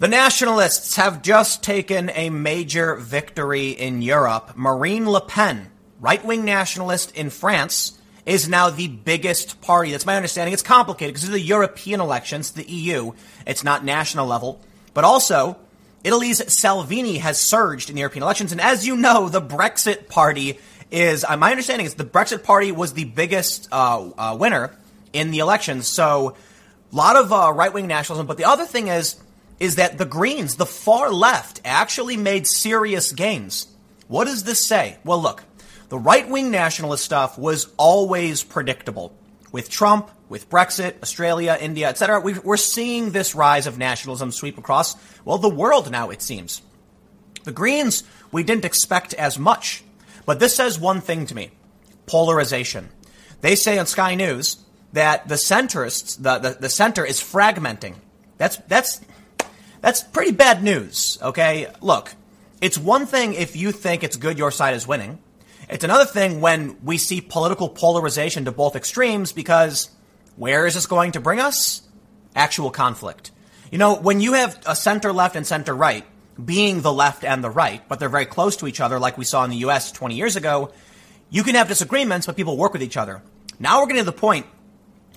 The nationalists have just taken a major victory in Europe. Marine Le Pen, right wing nationalist in France, is now the biggest party. That's my understanding. It's complicated because of the European elections, the EU. It's not national level. But also, Italy's Salvini has surged in the European elections. And as you know, the Brexit party is, uh, my understanding is the Brexit party was the biggest uh, uh, winner in the elections. So, a lot of uh, right wing nationalism. But the other thing is, is that the Greens, the far left, actually made serious gains. What does this say? Well, look, the right wing nationalist stuff was always predictable. With Trump, with Brexit, Australia, India, etc., we're seeing this rise of nationalism sweep across, well, the world now, it seems. The Greens, we didn't expect as much. But this says one thing to me polarization. They say on Sky News that the centrists, the, the, the center is fragmenting. That's, that's, that's pretty bad news, okay? Look, it's one thing if you think it's good your side is winning. It's another thing when we see political polarization to both extremes because where is this going to bring us? Actual conflict. You know, when you have a center left and center right being the left and the right, but they're very close to each other, like we saw in the US 20 years ago, you can have disagreements, but people work with each other. Now we're getting to the point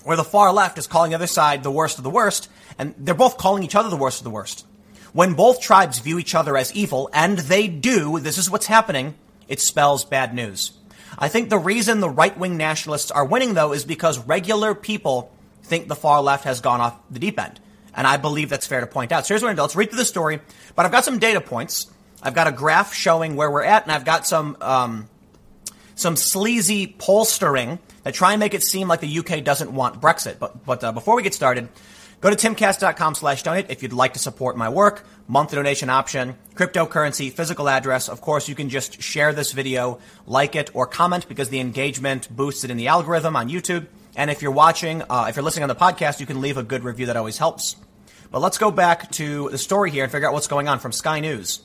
where the far left is calling the other side the worst of the worst, and they're both calling each other the worst of the worst. When both tribes view each other as evil, and they do, this is what's happening, it spells bad news. I think the reason the right wing nationalists are winning, though, is because regular people think the far left has gone off the deep end. And I believe that's fair to point out. So here's what I'm doing. Let's read through the story. But I've got some data points. I've got a graph showing where we're at, and I've got some um, some sleazy pollstering try and make it seem like the UK doesn't want Brexit. But but uh, before we get started, Go to timcast.com slash donate if you'd like to support my work. Monthly donation option, cryptocurrency, physical address. Of course, you can just share this video, like it, or comment because the engagement boosts it in the algorithm on YouTube. And if you're watching, uh, if you're listening on the podcast, you can leave a good review. That always helps. But let's go back to the story here and figure out what's going on from Sky News.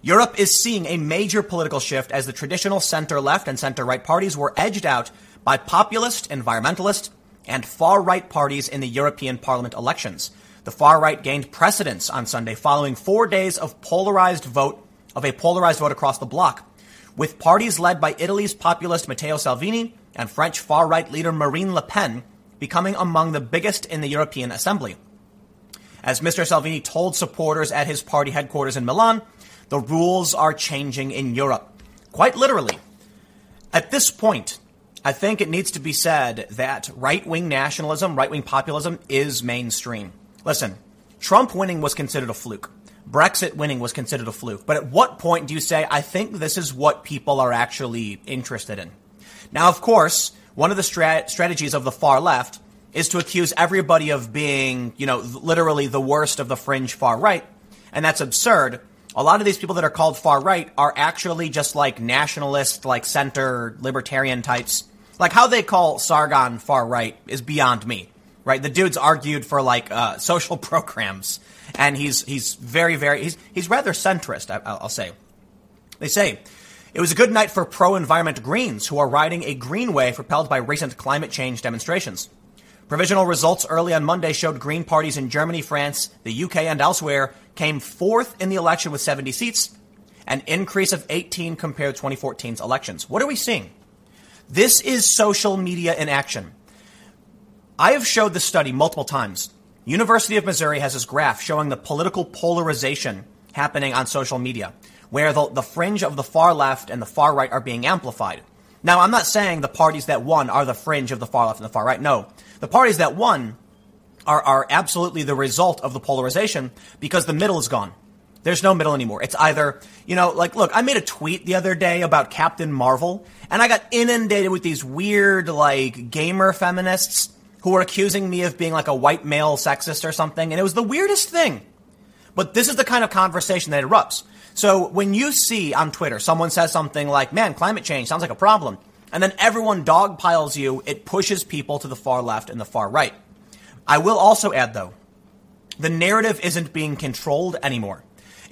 Europe is seeing a major political shift as the traditional center left and center right parties were edged out by populist, environmentalist, and far right parties in the European Parliament elections. The far right gained precedence on Sunday following four days of polarized vote of a polarized vote across the bloc, with parties led by Italy's populist Matteo Salvini and French far right leader Marine Le Pen becoming among the biggest in the European Assembly. As Mr. Salvini told supporters at his party headquarters in Milan, the rules are changing in Europe. Quite literally. At this point, I think it needs to be said that right wing nationalism, right wing populism is mainstream. Listen, Trump winning was considered a fluke. Brexit winning was considered a fluke. But at what point do you say, I think this is what people are actually interested in? Now, of course, one of the strat- strategies of the far left is to accuse everybody of being, you know, literally the worst of the fringe far right. And that's absurd. A lot of these people that are called far right are actually just like nationalist, like center libertarian types like how they call Sargon far right is beyond me. Right? The dude's argued for like uh, social programs, and he's he's very very he's he's rather centrist. I, will say. They say it was a good night for pro-environment Greens who are riding a green wave propelled by recent climate change demonstrations. Provisional results early on Monday showed Green parties in Germany, France, the UK, and elsewhere came fourth in the election with 70 seats, an increase of 18 compared to 2014's elections. What are we seeing? This is social media in action. I have showed this study multiple times. University of Missouri has this graph showing the political polarization happening on social media, where the, the fringe of the far left and the far right are being amplified. Now, I'm not saying the parties that won are the fringe of the far left and the far right. No. The parties that won are, are absolutely the result of the polarization because the middle is gone. There's no middle anymore. It's either, you know, like, look, I made a tweet the other day about Captain Marvel, and I got inundated with these weird, like, gamer feminists who were accusing me of being like a white male sexist or something, and it was the weirdest thing. But this is the kind of conversation that erupts. So when you see on Twitter someone says something like, man, climate change sounds like a problem, and then everyone dogpiles you, it pushes people to the far left and the far right. I will also add, though, the narrative isn't being controlled anymore.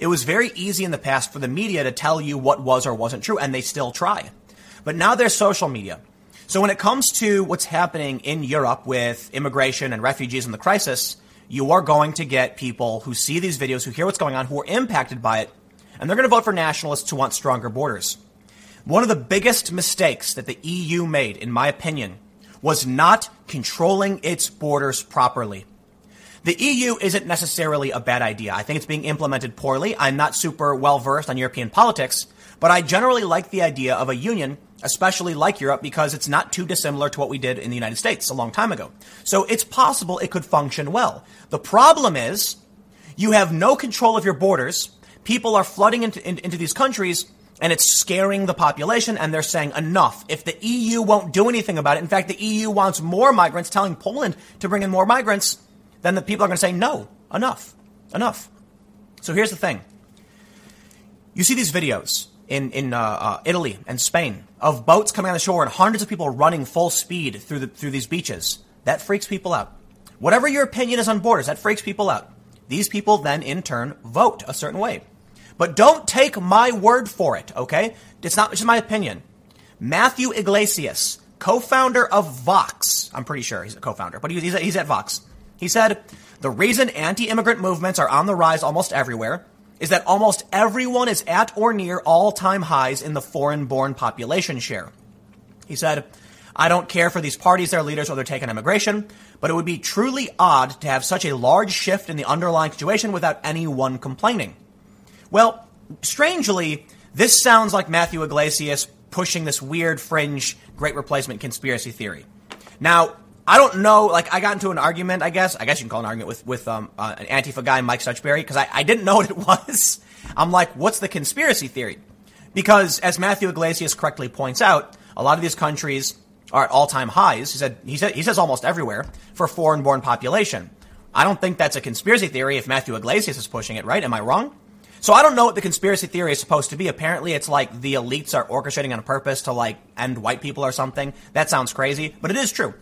It was very easy in the past for the media to tell you what was or wasn't true, and they still try. But now there's social media. So when it comes to what's happening in Europe with immigration and refugees and the crisis, you are going to get people who see these videos, who hear what's going on, who are impacted by it, and they're going to vote for nationalists who want stronger borders. One of the biggest mistakes that the EU made, in my opinion, was not controlling its borders properly. The EU isn't necessarily a bad idea. I think it's being implemented poorly. I'm not super well versed on European politics, but I generally like the idea of a union, especially like Europe, because it's not too dissimilar to what we did in the United States a long time ago. So it's possible it could function well. The problem is you have no control of your borders. People are flooding into, into, into these countries and it's scaring the population and they're saying enough. If the EU won't do anything about it, in fact, the EU wants more migrants, telling Poland to bring in more migrants, then the people are going to say, no, enough, enough. So here's the thing. You see these videos in, in uh, uh, Italy and Spain of boats coming on the shore and hundreds of people running full speed through, the, through these beaches. That freaks people out. Whatever your opinion is on borders, that freaks people out. These people then, in turn, vote a certain way. But don't take my word for it, okay? It's not just my opinion. Matthew Yglesias, co-founder of Vox, I'm pretty sure he's a co-founder, but he's, he's at Vox. He said, the reason anti-immigrant movements are on the rise almost everywhere is that almost everyone is at or near all-time highs in the foreign-born population share. He said, I don't care for these parties, their leaders, or their take on immigration, but it would be truly odd to have such a large shift in the underlying situation without anyone complaining. Well, strangely, this sounds like Matthew Yglesias pushing this weird fringe great replacement conspiracy theory. Now, I don't know. Like, I got into an argument. I guess. I guess you can call an argument with with um, uh, an Antifa guy, Mike Suchberry, because I, I didn't know what it was. I'm like, what's the conspiracy theory? Because as Matthew Yglesias correctly points out, a lot of these countries are at all time highs. He said he said he says almost everywhere for foreign born population. I don't think that's a conspiracy theory if Matthew Yglesias is pushing it, right? Am I wrong? So I don't know what the conspiracy theory is supposed to be. Apparently, it's like the elites are orchestrating on purpose to like end white people or something. That sounds crazy, but it is true.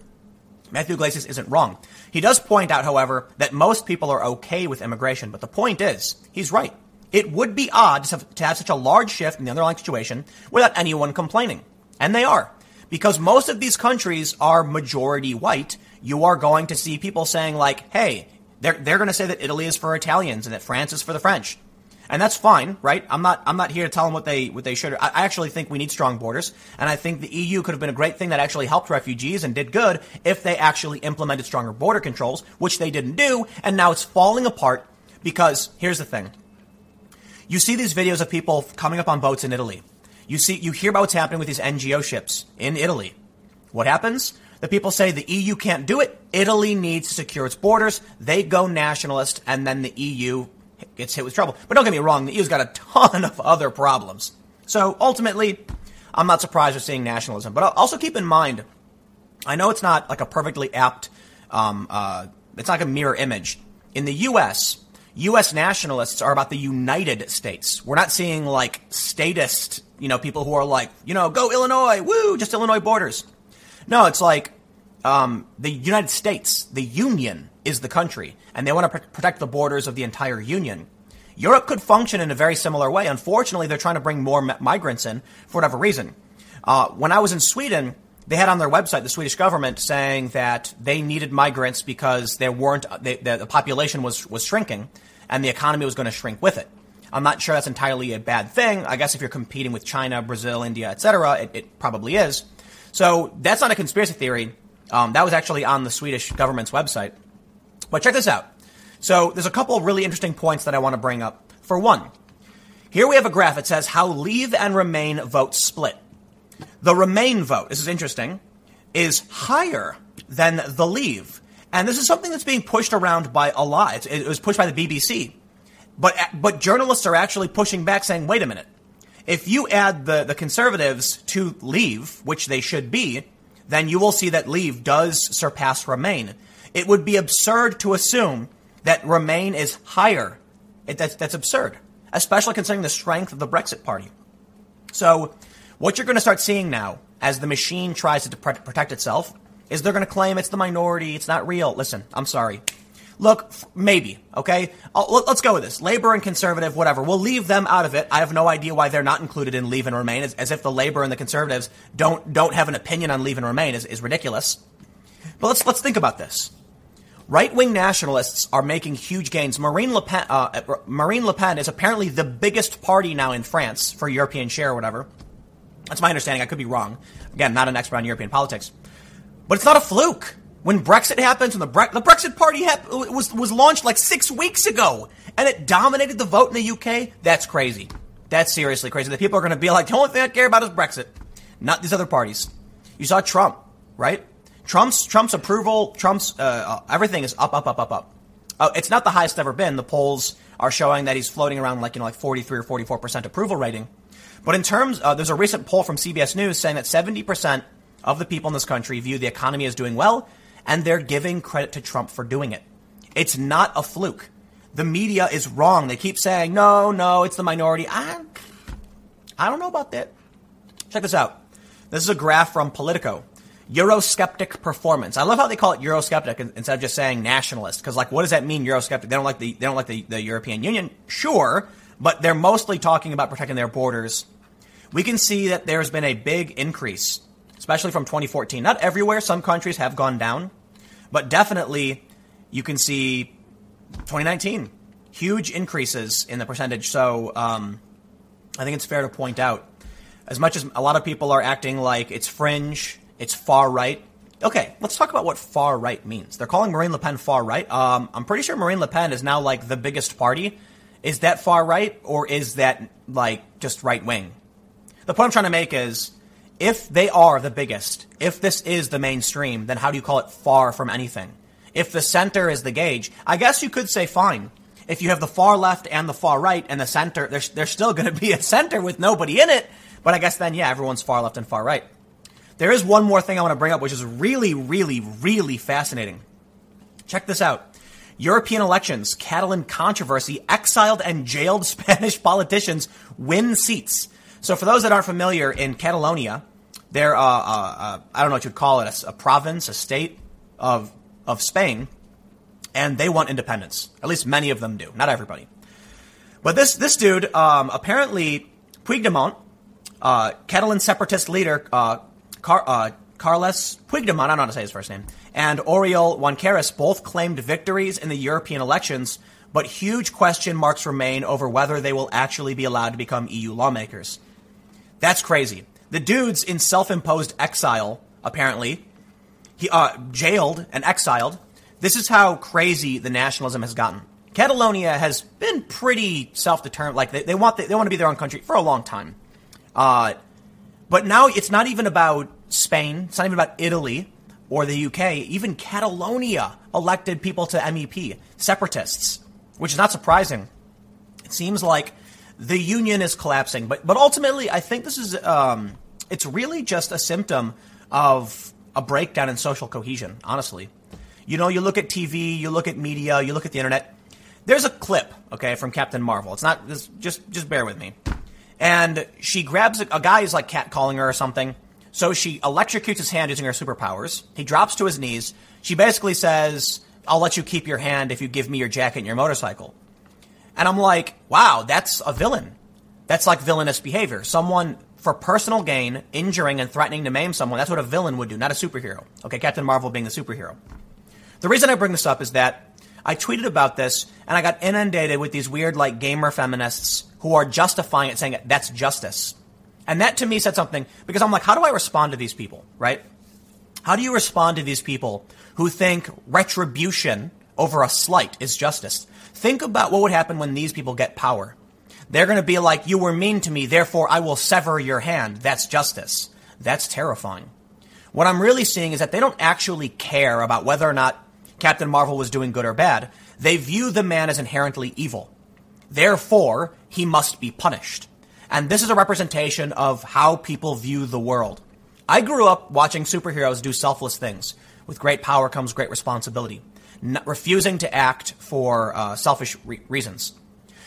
Matthew Yglesias isn't wrong. He does point out, however, that most people are okay with immigration, but the point is, he's right. It would be odd to have, to have such a large shift in the underlying situation without anyone complaining. And they are. Because most of these countries are majority white, you are going to see people saying like, hey, they're, they're going to say that Italy is for Italians and that France is for the French and that's fine, right? I'm not I'm not here to tell them what they what they should. I, actually think we need strong borders, and I think the EU could have been a great thing that actually helped refugees and did good if they actually implemented stronger border controls, which they didn't do, and now it's falling apart because here's the thing. You see these videos of people coming up on boats in Italy. You see you hear about what's happening with these NGO ships in Italy. What happens? The people say the EU can't do it. Italy needs to secure its borders. They go nationalist, and then the EU gets hit with trouble. But don't get me wrong, the EU's got a ton of other problems. So ultimately, I'm not surprised we're seeing nationalism. But also keep in mind, I know it's not like a perfectly apt, um, uh, it's not like a mirror image. In the U.S., U.S. nationalists are about the United States. We're not seeing like statist, you know, people who are like, you know, go Illinois, woo, just Illinois borders. No, it's like um, the United States, the Union, is the country, and they want to pr- protect the borders of the entire Union. Europe could function in a very similar way. Unfortunately, they're trying to bring more m- migrants in for whatever reason. Uh, when I was in Sweden, they had on their website the Swedish government saying that they needed migrants because there weren't they, the, the population was was shrinking and the economy was going to shrink with it. I'm not sure that's entirely a bad thing. I guess if you're competing with China, Brazil, India, etc., it, it probably is. So that's not a conspiracy theory. Um, that was actually on the Swedish government's website. But check this out. So there's a couple of really interesting points that I want to bring up. For one, here we have a graph that says how Leave and Remain votes split. The Remain vote, this is interesting, is higher than the Leave. And this is something that's being pushed around by a lot. It was pushed by the BBC. But, but journalists are actually pushing back saying, wait a minute. If you add the, the conservatives to Leave, which they should be, then you will see that Leave does surpass Remain it would be absurd to assume that Remain is higher. It, that's, that's absurd, especially considering the strength of the Brexit Party. So, what you're going to start seeing now, as the machine tries to protect itself, is they're going to claim it's the minority, it's not real. Listen, I'm sorry. Look, maybe, okay? I'll, let's go with this. Labor and conservative, whatever. We'll leave them out of it. I have no idea why they're not included in leave and remain, as, as if the labor and the conservatives don't don't have an opinion on leave and remain is, is ridiculous. But let's let's think about this. Right wing nationalists are making huge gains. Marine Le, Pen, uh, Marine Le Pen is apparently the biggest party now in France for European share or whatever. That's my understanding. I could be wrong. Again, not an expert on European politics. But it's not a fluke. When Brexit happens, when the, Bre- the Brexit Party was, was launched like six weeks ago, and it dominated the vote in the UK, that's crazy. That's seriously crazy. The people are going to be like, the only thing I care about is Brexit, not these other parties. You saw Trump, right? Trump's Trump's approval, Trump's uh, uh, everything is up, up, up, up, up. Uh, it's not the highest ever been. The polls are showing that he's floating around like you know like 43 or 44 percent approval rating. But in terms, uh, there's a recent poll from CBS News saying that 70 percent of the people in this country view the economy as doing well, and they're giving credit to Trump for doing it. It's not a fluke. The media is wrong. They keep saying no, no, it's the minority. I, I don't know about that. Check this out. This is a graph from Politico. Eurosceptic performance. I love how they call it Eurosceptic instead of just saying nationalist. Because like, what does that mean? Eurosceptic. They don't like the they don't like the, the European Union. Sure, but they're mostly talking about protecting their borders. We can see that there's been a big increase, especially from 2014. Not everywhere. Some countries have gone down, but definitely you can see 2019 huge increases in the percentage. So um, I think it's fair to point out, as much as a lot of people are acting like it's fringe it's far right. Okay, let's talk about what far right means. They're calling Marine Le Pen far right. Um, I'm pretty sure Marine Le Pen is now like the biggest party. Is that far right or is that like just right wing? The point I'm trying to make is if they are the biggest, if this is the mainstream, then how do you call it far from anything? If the center is the gauge, I guess you could say fine. If you have the far left and the far right and the center, there's, there's still going to be a center with nobody in it. But I guess then, yeah, everyone's far left and far right. There is one more thing I want to bring up, which is really, really, really fascinating. Check this out. European elections, Catalan controversy, exiled and jailed Spanish politicians win seats. So, for those that aren't familiar, in Catalonia, they're, uh, uh, uh, I don't know what you'd call it, a, a, province, a state of, of Spain, and they want independence. At least many of them do, not everybody. But this, this dude, um, apparently, Puigdemont, uh, Catalan separatist leader, uh, Car- uh, Carles Puigdemont, I don't know how to say his first name, and Oriol Junqueras both claimed victories in the European elections, but huge question marks remain over whether they will actually be allowed to become EU lawmakers. That's crazy. The dude's in self-imposed exile, apparently. He uh, jailed and exiled. This is how crazy the nationalism has gotten. Catalonia has been pretty self-determined. Like they, they want the, they want to be their own country for a long time. Uh, but now it's not even about Spain, it's not even about Italy or the UK. Even Catalonia elected people to MEP, separatists, which is not surprising. It seems like the union is collapsing, but but ultimately, I think this is um, it's really just a symptom of a breakdown in social cohesion. Honestly, you know, you look at TV, you look at media, you look at the internet. There's a clip, okay, from Captain Marvel. It's not just just bear with me. And she grabs a, a guy is like catcalling her or something. So she electrocutes his hand using her superpowers. He drops to his knees. She basically says, I'll let you keep your hand if you give me your jacket and your motorcycle. And I'm like, wow, that's a villain. That's like villainous behavior. Someone for personal gain, injuring and threatening to maim someone. That's what a villain would do, not a superhero. Okay, Captain Marvel being the superhero. The reason I bring this up is that I tweeted about this and I got inundated with these weird, like, gamer feminists who are justifying it, saying that's justice. And that to me said something because I'm like, how do I respond to these people, right? How do you respond to these people who think retribution over a slight is justice? Think about what would happen when these people get power. They're going to be like, you were mean to me, therefore I will sever your hand. That's justice. That's terrifying. What I'm really seeing is that they don't actually care about whether or not Captain Marvel was doing good or bad. They view the man as inherently evil. Therefore, he must be punished. And this is a representation of how people view the world. I grew up watching superheroes do selfless things. With great power comes great responsibility, refusing to act for uh, selfish re- reasons.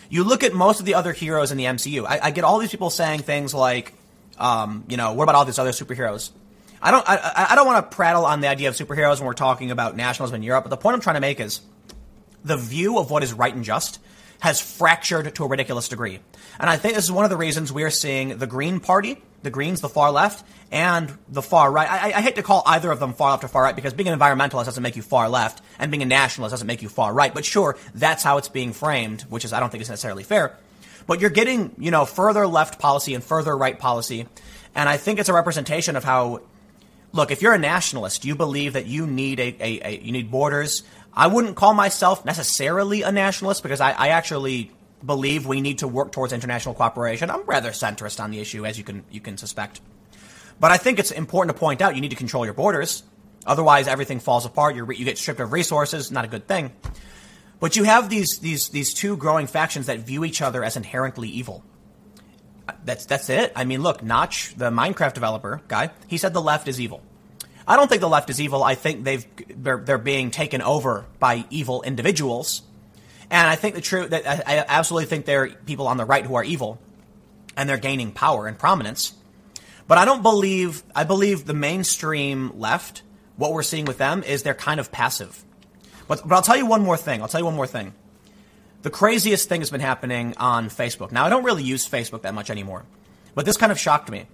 You look at most of the other heroes in the MCU. I, I get all these people saying things like, um, you know, what about all these other superheroes? I don't, I, I don't want to prattle on the idea of superheroes when we're talking about nationalism in Europe. But the point I'm trying to make is the view of what is right and just has fractured to a ridiculous degree. And I think this is one of the reasons we're seeing the Green Party, the Greens, the far left, and the far right. I, I, hate to call either of them far left or far right because being an environmentalist doesn't make you far left, and being a nationalist doesn't make you far right. But sure, that's how it's being framed, which is I don't think is necessarily fair. But you're getting, you know, further left policy and further right policy, and I think it's a representation of how. Look, if you're a nationalist, you believe that you need a, a, a you need borders. I wouldn't call myself necessarily a nationalist because I, I actually believe we need to work towards international cooperation. I'm rather centrist on the issue, as you can you can suspect. But I think it's important to point out you need to control your borders. Otherwise, everything falls apart. You're, you get stripped of resources. Not a good thing. But you have these these these two growing factions that view each other as inherently evil. That's that's it. I mean, look, Notch, the Minecraft developer guy, he said the left is evil. I don't think the left is evil. I think they've they're, they're being taken over by evil individuals and I think the truth that I absolutely think there are people on the right who are evil and they're gaining power and prominence. But I don't believe, I believe the mainstream left, what we're seeing with them is they're kind of passive. But, but I'll tell you one more thing. I'll tell you one more thing. The craziest thing has been happening on Facebook. Now, I don't really use Facebook that much anymore, but this kind of shocked me.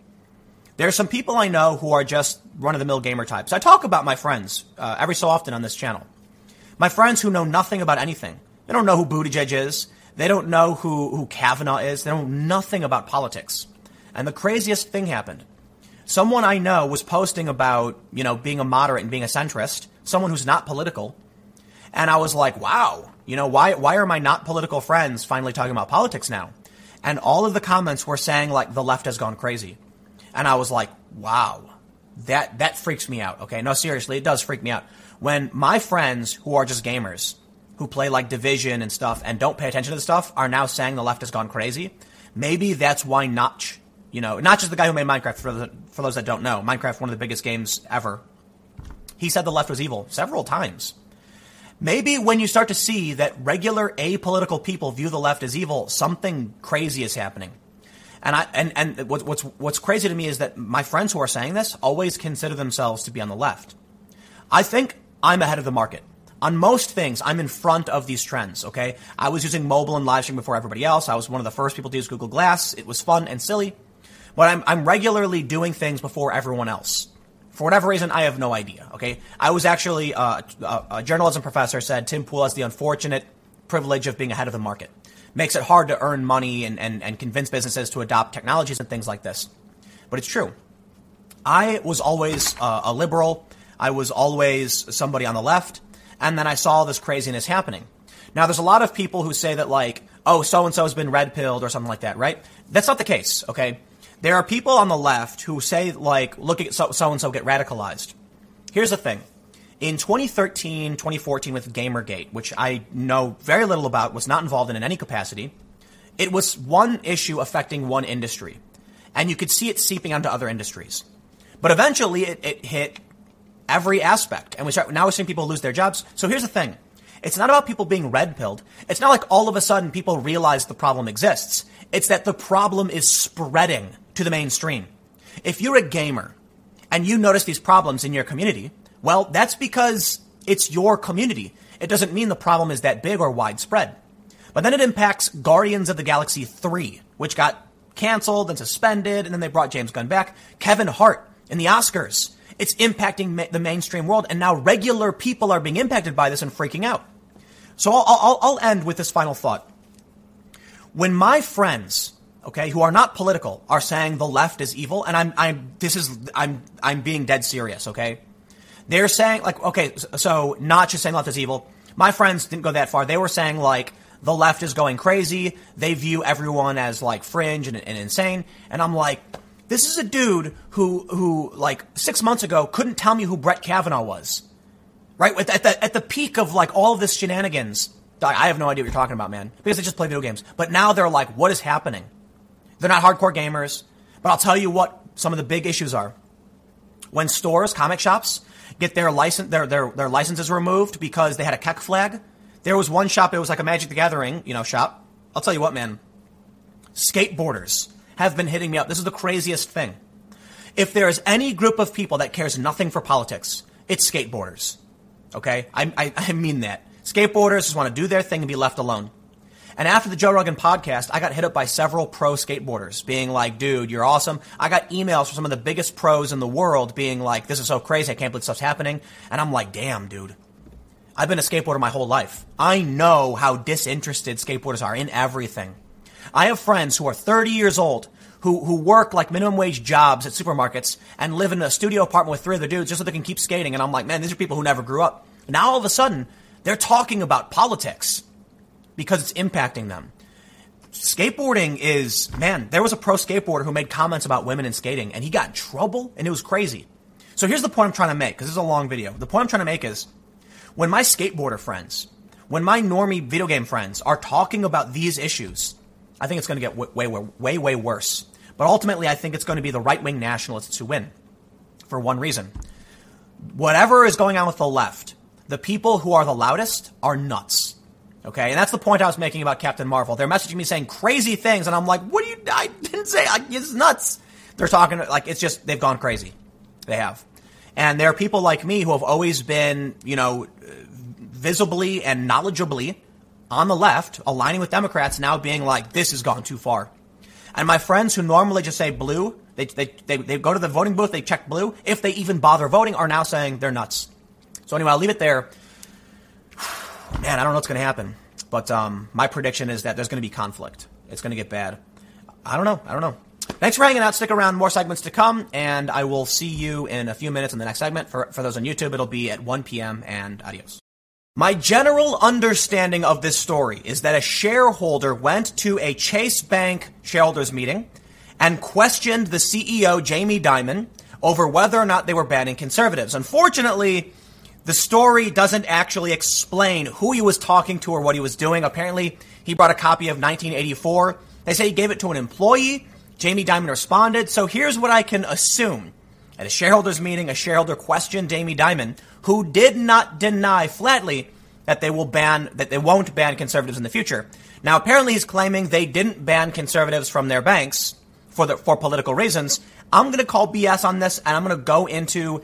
There are some people I know who are just run of the mill gamer types. I talk about my friends uh, every so often on this channel. My friends who know nothing about anything. They don't know who Buttigieg is. They don't know who, who Kavanaugh is. They know nothing about politics. And the craziest thing happened. Someone I know was posting about, you know, being a moderate and being a centrist, someone who's not political. And I was like, wow, you know, why, why are my not political friends finally talking about politics now? And all of the comments were saying like the left has gone crazy. And I was like, wow, that, that freaks me out. Okay. No, seriously, it does freak me out. When my friends who are just gamers, who play like Division and stuff and don't pay attention to the stuff are now saying the left has gone crazy. Maybe that's why Notch, you know, not just the guy who made Minecraft, for, the, for those that don't know, Minecraft, one of the biggest games ever. He said the left was evil several times. Maybe when you start to see that regular apolitical people view the left as evil, something crazy is happening. And I and and what's what's crazy to me is that my friends who are saying this always consider themselves to be on the left. I think I'm ahead of the market on most things, I'm in front of these trends, okay? I was using mobile and live stream before everybody else. I was one of the first people to use Google Glass. It was fun and silly. But I'm, I'm regularly doing things before everyone else. For whatever reason, I have no idea, okay? I was actually, uh, a, journalism professor said Tim Pool has the unfortunate privilege of being ahead of the market. Makes it hard to earn money and, and, and convince businesses to adopt technologies and things like this. But it's true. I was always uh, a liberal. I was always somebody on the left and then I saw this craziness happening. Now, there's a lot of people who say that, like, oh, so and so has been red pilled or something like that, right? That's not the case, okay? There are people on the left who say, like, look at so and so get radicalized. Here's the thing. In 2013, 2014, with Gamergate, which I know very little about, was not involved in in any capacity, it was one issue affecting one industry. And you could see it seeping onto other industries. But eventually it, it hit every aspect. And we start, now we're seeing people lose their jobs. So here's the thing. It's not about people being red pilled. It's not like all of a sudden people realize the problem exists. It's that the problem is spreading to the mainstream. If you're a gamer and you notice these problems in your community, well, that's because it's your community. It doesn't mean the problem is that big or widespread. But then it impacts Guardians of the Galaxy 3, which got canceled and suspended, and then they brought James Gunn back. Kevin Hart in the Oscars it's impacting ma- the mainstream world, and now regular people are being impacted by this and freaking out. So I'll, I'll, I'll end with this final thought. When my friends, okay, who are not political, are saying the left is evil, and I'm, I'm, this is, I'm, I'm being dead serious, okay? They're saying, like, okay, so not just saying left is evil. My friends didn't go that far. They were saying, like, the left is going crazy. They view everyone as, like, fringe and, and insane. And I'm like, this is a dude who, who like six months ago couldn't tell me who Brett Kavanaugh was. Right? At the, at the peak of like all of this shenanigans. I have no idea what you're talking about, man. Because they just play video games. But now they're like, what is happening? They're not hardcore gamers. But I'll tell you what some of the big issues are. When stores, comic shops, get their license, their, their, their licenses removed because they had a Kek flag. There was one shop, it was like a Magic the Gathering, you know, shop. I'll tell you what, man. Skateboarders have been hitting me up. This is the craziest thing. If there is any group of people that cares nothing for politics, it's skateboarders. Okay? I, I, I mean that. Skateboarders just want to do their thing and be left alone. And after the Joe Rogan podcast, I got hit up by several pro skateboarders being like, dude, you're awesome. I got emails from some of the biggest pros in the world being like, this is so crazy. I can't believe stuff's happening. And I'm like, damn, dude. I've been a skateboarder my whole life. I know how disinterested skateboarders are in everything. I have friends who are 30 years old who, who work like minimum wage jobs at supermarkets and live in a studio apartment with three other dudes just so they can keep skating. And I'm like, man, these are people who never grew up. Now all of a sudden, they're talking about politics because it's impacting them. Skateboarding is, man, there was a pro skateboarder who made comments about women in skating and he got in trouble and it was crazy. So here's the point I'm trying to make because this is a long video. The point I'm trying to make is when my skateboarder friends, when my normie video game friends are talking about these issues, I think it's going to get way, way, way, way worse. But ultimately, I think it's going to be the right wing nationalists who win for one reason. Whatever is going on with the left, the people who are the loudest are nuts. Okay, and that's the point I was making about Captain Marvel. They're messaging me saying crazy things, and I'm like, "What do you? I didn't say. I, it's nuts." They're talking like it's just they've gone crazy. They have, and there are people like me who have always been, you know, visibly and knowledgeably on the left, aligning with Democrats, now being like, "This has gone too far." And my friends who normally just say blue, they, they, they, they go to the voting booth, they check blue, if they even bother voting, are now saying they're nuts. So anyway, I'll leave it there man, I don't know what's going to happen. But um, my prediction is that there's going to be conflict. It's going to get bad. I don't know. I don't know. Thanks for hanging out. Stick around. More segments to come. And I will see you in a few minutes in the next segment. For, for those on YouTube, it'll be at 1 p.m. and adios. My general understanding of this story is that a shareholder went to a Chase Bank shareholders meeting and questioned the CEO, Jamie Dimon, over whether or not they were banning conservatives. Unfortunately, the story doesn't actually explain who he was talking to or what he was doing. Apparently, he brought a copy of 1984. They say he gave it to an employee. Jamie Dimon responded. So here's what I can assume. At a shareholders meeting, a shareholder questioned Jamie Dimon, who did not deny flatly that they will ban that they won't ban conservatives in the future. Now, apparently, he's claiming they didn't ban conservatives from their banks for the, for political reasons. I'm going to call BS on this, and I'm going to go into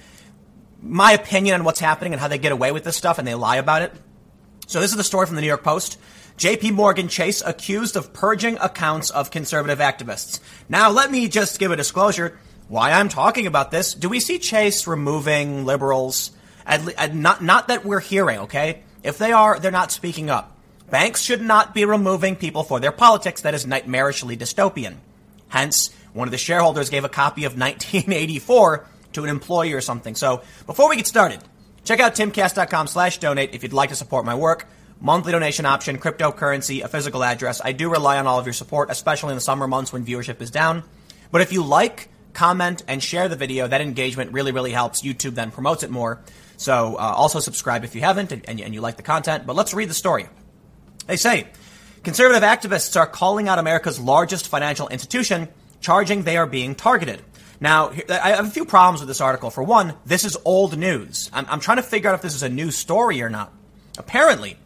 my opinion on what's happening and how they get away with this stuff and they lie about it. So this is the story from the New York Post. JP Morgan Chase accused of purging accounts of conservative activists. Now, let me just give a disclosure why I'm talking about this. Do we see Chase removing liberals? At, not, not that we're hearing, okay? If they are, they're not speaking up. Banks should not be removing people for their politics. That is nightmarishly dystopian. Hence, one of the shareholders gave a copy of 1984 to an employee or something. So before we get started, check out timcast.com slash donate if you'd like to support my work. Monthly donation option, cryptocurrency, a physical address. I do rely on all of your support, especially in the summer months when viewership is down. But if you like, comment, and share the video, that engagement really, really helps. YouTube then promotes it more. So uh, also subscribe if you haven't and, and, and you like the content. But let's read the story. They say conservative activists are calling out America's largest financial institution, charging they are being targeted. Now, I have a few problems with this article. For one, this is old news. I'm, I'm trying to figure out if this is a new story or not. Apparently,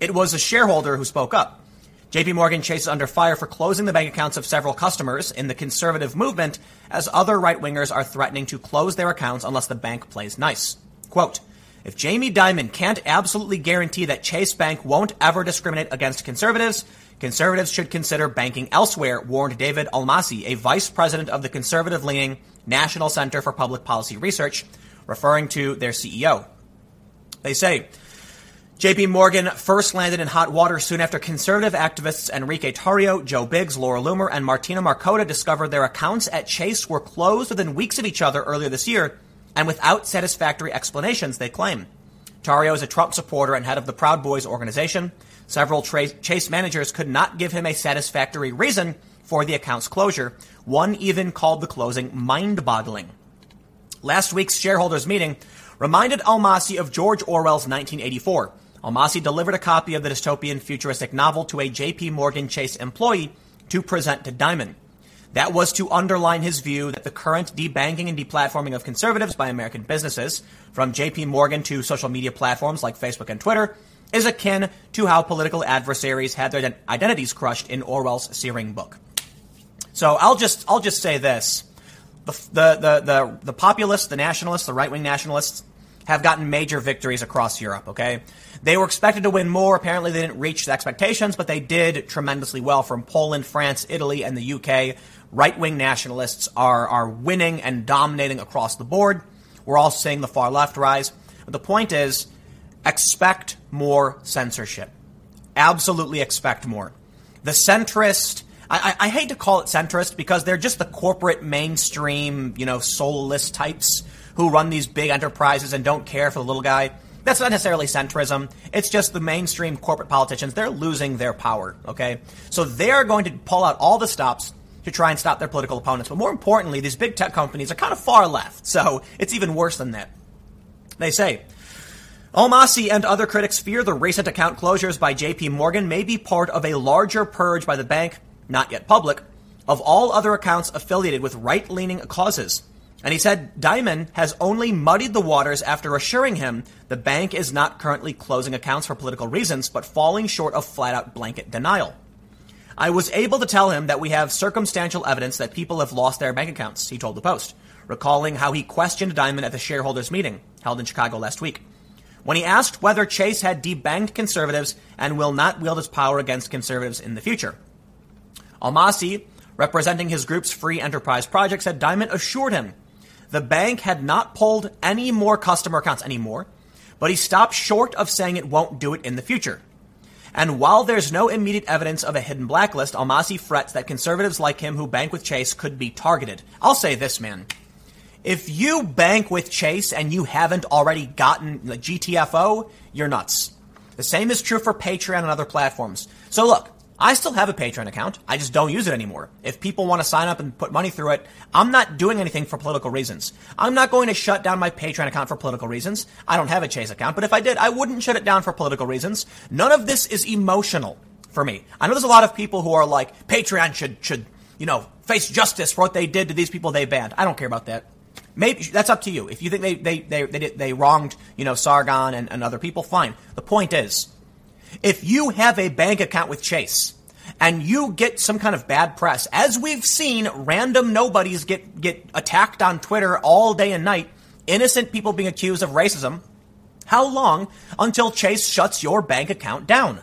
it was a shareholder who spoke up. JP Morgan Chase is under fire for closing the bank accounts of several customers in the conservative movement as other right wingers are threatening to close their accounts unless the bank plays nice. Quote, if Jamie Dimon can't absolutely guarantee that Chase Bank won't ever discriminate against conservatives, Conservatives should consider banking elsewhere, warned David Almasi, a vice president of the conservative leaning National Center for Public Policy Research, referring to their CEO. They say, JP Morgan first landed in hot water soon after conservative activists Enrique Tarrio, Joe Biggs, Laura Loomer, and Martina Markota discovered their accounts at Chase were closed within weeks of each other earlier this year and without satisfactory explanations, they claim. Tarrio is a Trump supporter and head of the Proud Boys organization. Several tra- Chase managers could not give him a satisfactory reason for the account's closure. One even called the closing mind boggling. Last week's shareholders meeting reminded Almasi of George Orwell's 1984. Almasi delivered a copy of the dystopian futuristic novel to a JP Morgan Chase employee to present to Dimon. That was to underline his view that the current debanking and deplatforming of conservatives by American businesses, from JP Morgan to social media platforms like Facebook and Twitter, is akin to how political adversaries had their identities crushed in Orwell's searing book. So I'll just I'll just say this: the the the the, the populists, the nationalists, the right wing nationalists, have gotten major victories across Europe, okay? They were expected to win more. Apparently, they didn't reach the expectations, but they did tremendously well from Poland, France, Italy, and the UK. Right wing nationalists are, are winning and dominating across the board. We're all seeing the far left rise. But the point is expect more censorship. Absolutely expect more. The centrist, I, I, I hate to call it centrist because they're just the corporate mainstream, you know, soulless types who run these big enterprises and don't care for the little guy. That's not necessarily centrism. It's just the mainstream corporate politicians. They're losing their power, okay? So they're going to pull out all the stops to try and stop their political opponents. But more importantly, these big tech companies are kind of far left. So it's even worse than that. They say, Almasi and other critics fear the recent account closures by JP Morgan may be part of a larger purge by the bank, not yet public, of all other accounts affiliated with right leaning causes. And he said Dimon has only muddied the waters after assuring him the bank is not currently closing accounts for political reasons, but falling short of flat out blanket denial. I was able to tell him that we have circumstantial evidence that people have lost their bank accounts, he told the Post, recalling how he questioned Dimon at the shareholders meeting held in Chicago last week. When he asked whether Chase had debanked conservatives and will not wield his power against conservatives in the future. Almasi, representing his group's free enterprise project, said Dimon assured him the bank had not pulled any more customer accounts anymore, but he stopped short of saying it won't do it in the future. And while there's no immediate evidence of a hidden blacklist, Almasi frets that conservatives like him who bank with Chase could be targeted. I'll say this, man. If you bank with Chase and you haven't already gotten the GTFO, you're nuts. The same is true for Patreon and other platforms. So look, I still have a Patreon account. I just don't use it anymore. If people want to sign up and put money through it, I'm not doing anything for political reasons. I'm not going to shut down my Patreon account for political reasons. I don't have a Chase account, but if I did, I wouldn't shut it down for political reasons. None of this is emotional for me. I know there's a lot of people who are like, Patreon should, should, you know, face justice for what they did to these people they banned. I don't care about that. Maybe that's up to you. If you think they they they they, they wronged you know Sargon and, and other people, fine. The point is, if you have a bank account with Chase and you get some kind of bad press, as we've seen, random nobodies get, get attacked on Twitter all day and night, innocent people being accused of racism, how long until Chase shuts your bank account down?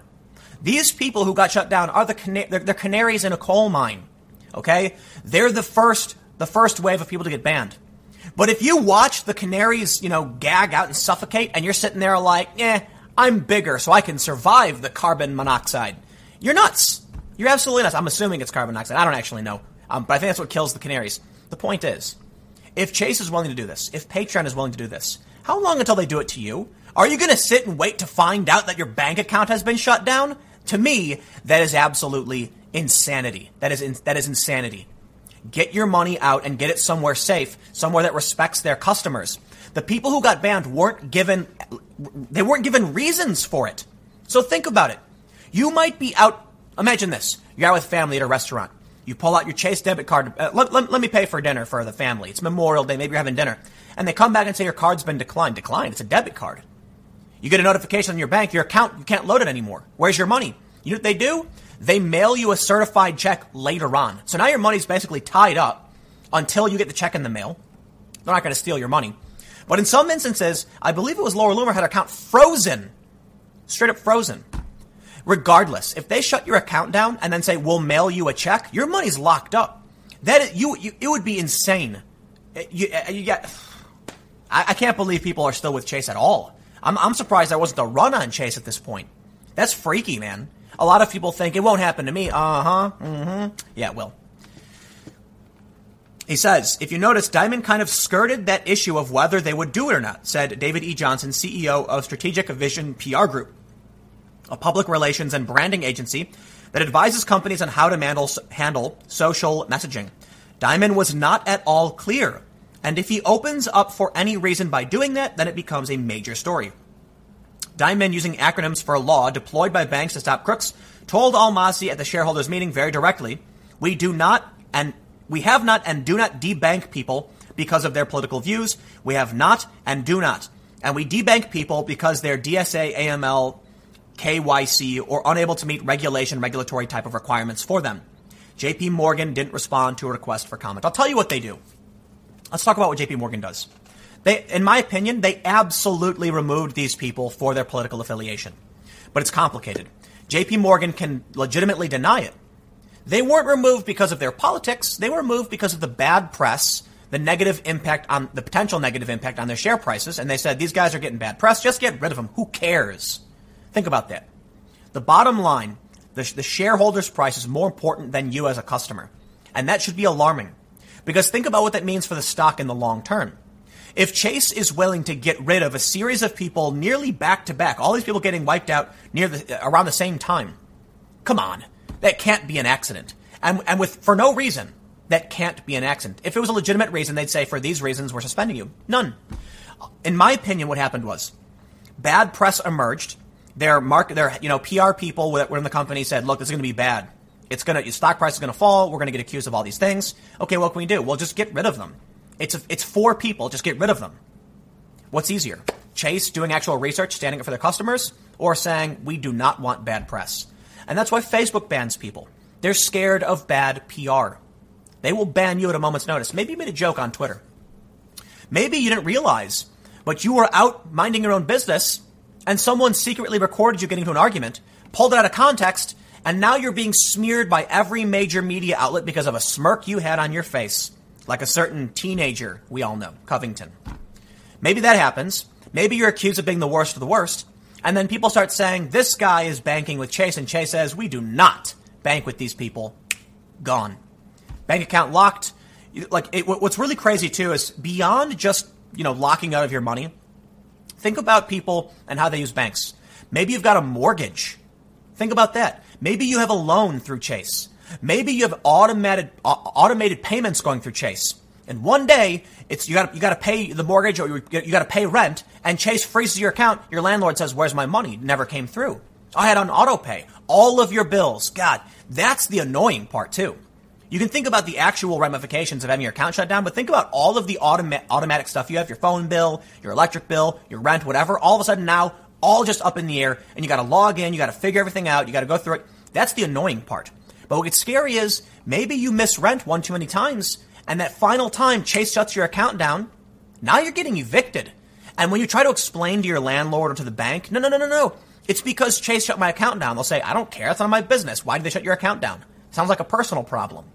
These people who got shut down are the cana- they're, they're canaries in a coal mine. Okay, they're the first the first wave of people to get banned. But if you watch the canaries, you know, gag out and suffocate, and you're sitting there like, eh, I'm bigger, so I can survive the carbon monoxide. You're nuts. You're absolutely nuts. I'm assuming it's carbon monoxide. I don't actually know. Um, but I think that's what kills the canaries. The point is, if Chase is willing to do this, if Patreon is willing to do this, how long until they do it to you? Are you going to sit and wait to find out that your bank account has been shut down? To me, that is absolutely insanity. That is in, that is insanity. Get your money out and get it somewhere safe, somewhere that respects their customers. The people who got banned weren't given they weren't given reasons for it. So think about it. You might be out. Imagine this: you're out with family at a restaurant. You pull out your Chase debit card. Uh, let, let, let, me pay for dinner for the family. It's Memorial Day. Maybe you're having dinner, and they come back and say your card's been declined. Declined. It's a debit card. You get a notification on your bank. Your account you can't load it anymore. Where's your money? You know what they do? They mail you a certified check later on. So now your money's basically tied up until you get the check in the mail. They're not going to steal your money. But in some instances, I believe it was Laura Loomer had her account frozen. Straight up frozen. Regardless, if they shut your account down and then say, we'll mail you a check, your money's locked up. That is, you, you, it would be insane. Eh, you, eh, eh, you get, I, I can't believe people are still with Chase at all. I'm, I'm surprised there wasn't a run on Chase at this point. That's freaky, man. A lot of people think it won't happen to me. Uh huh. Mm hmm. Yeah, it will. He says, if you notice, Dimon kind of skirted that issue of whether they would do it or not, said David E. Johnson, CEO of Strategic Vision PR Group, a public relations and branding agency that advises companies on how to handle, handle social messaging. Dimon was not at all clear. And if he opens up for any reason by doing that, then it becomes a major story. Dimon, using acronyms for law deployed by banks to stop crooks, told Almasi at the shareholders meeting very directly, we do not and we have not and do not debank people because of their political views. We have not and do not. And we debank people because they're BSA, AML, KYC, or unable to meet regulation, regulatory type of requirements for them. JP Morgan didn't respond to a request for comment. I'll tell you what they do. Let's talk about what JP Morgan does. They, in my opinion, they absolutely removed these people for their political affiliation. But it's complicated. JP Morgan can legitimately deny it. They weren't removed because of their politics. They were removed because of the bad press, the negative impact on the potential negative impact on their share prices. And they said, these guys are getting bad press. Just get rid of them. Who cares? Think about that. The bottom line, the, the shareholder's price is more important than you as a customer. And that should be alarming. Because think about what that means for the stock in the long term. If Chase is willing to get rid of a series of people nearly back to back, all these people getting wiped out near the, uh, around the same time, come on, that can't be an accident. And, and with for no reason, that can't be an accident. If it was a legitimate reason, they'd say for these reasons we're suspending you. None. In my opinion, what happened was bad press emerged. Their mark, their you know PR people within the company said, "Look, this is going to be bad. It's going to stock price is going to fall. We're going to get accused of all these things. Okay, what can we do? Well, just get rid of them. It's a, it's four people. Just get rid of them. What's easier? Chase doing actual research, standing up for their customers, or saying we do not want bad press. And that's why Facebook bans people. They're scared of bad PR. They will ban you at a moment's notice. Maybe you made a joke on Twitter. Maybe you didn't realize, but you were out minding your own business and someone secretly recorded you getting into an argument, pulled it out of context, and now you're being smeared by every major media outlet because of a smirk you had on your face like a certain teenager we all know, Covington. Maybe that happens. Maybe you're accused of being the worst of the worst. And then people start saying, this guy is banking with Chase, and Chase says, we do not bank with these people. Gone. Bank account locked. Like, it, what's really crazy too is beyond just, you know, locking out of your money, think about people and how they use banks. Maybe you've got a mortgage. Think about that. Maybe you have a loan through Chase. Maybe you have automated automated payments going through Chase, and one day it's you got you got to pay the mortgage or you, you got to pay rent, and Chase freezes your account. Your landlord says, "Where's my money?" Never came through. I had on auto pay all of your bills. God, that's the annoying part too. You can think about the actual ramifications of having your account shut down, but think about all of the automa- automatic stuff you have your phone bill, your electric bill, your rent, whatever. All of a sudden now, all just up in the air, and you got to log in, you got to figure everything out, you got to go through it. That's the annoying part. But what gets scary is maybe you miss rent one too many times, and that final time Chase shuts your account down. Now you're getting evicted. And when you try to explain to your landlord or to the bank, no, no, no, no, no. It's because Chase shut my account down. They'll say, I don't care. It's of my business. Why did they shut your account down? Sounds like a personal problem.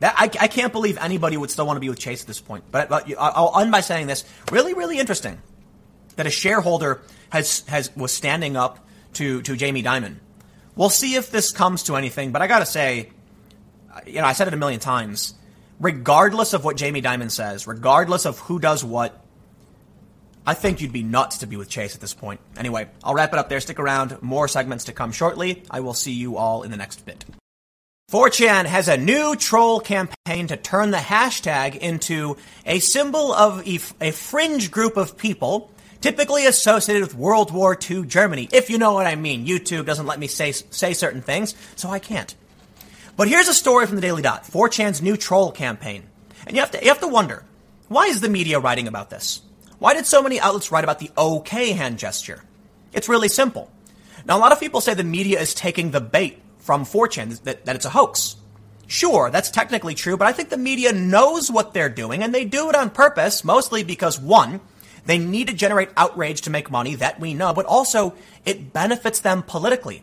That, I, I can't believe anybody would still want to be with Chase at this point. But, but I'll end by saying this. Really, really interesting that a shareholder has, has was standing up to, to Jamie Dimon We'll see if this comes to anything, but I gotta say, you know, I said it a million times. Regardless of what Jamie Dimon says, regardless of who does what, I think you'd be nuts to be with Chase at this point. Anyway, I'll wrap it up there. Stick around. More segments to come shortly. I will see you all in the next bit. 4chan has a new troll campaign to turn the hashtag into a symbol of a fringe group of people typically associated with World War II Germany, if you know what I mean. YouTube doesn't let me say, say certain things, so I can't. But here's a story from the Daily Dot 4chan's new troll campaign. And you have, to, you have to wonder why is the media writing about this? Why did so many outlets write about the OK hand gesture? It's really simple. Now, a lot of people say the media is taking the bait from 4chan, that, that it's a hoax. Sure, that's technically true, but I think the media knows what they're doing, and they do it on purpose, mostly because, one, they need to generate outrage to make money, that we know, but also it benefits them politically.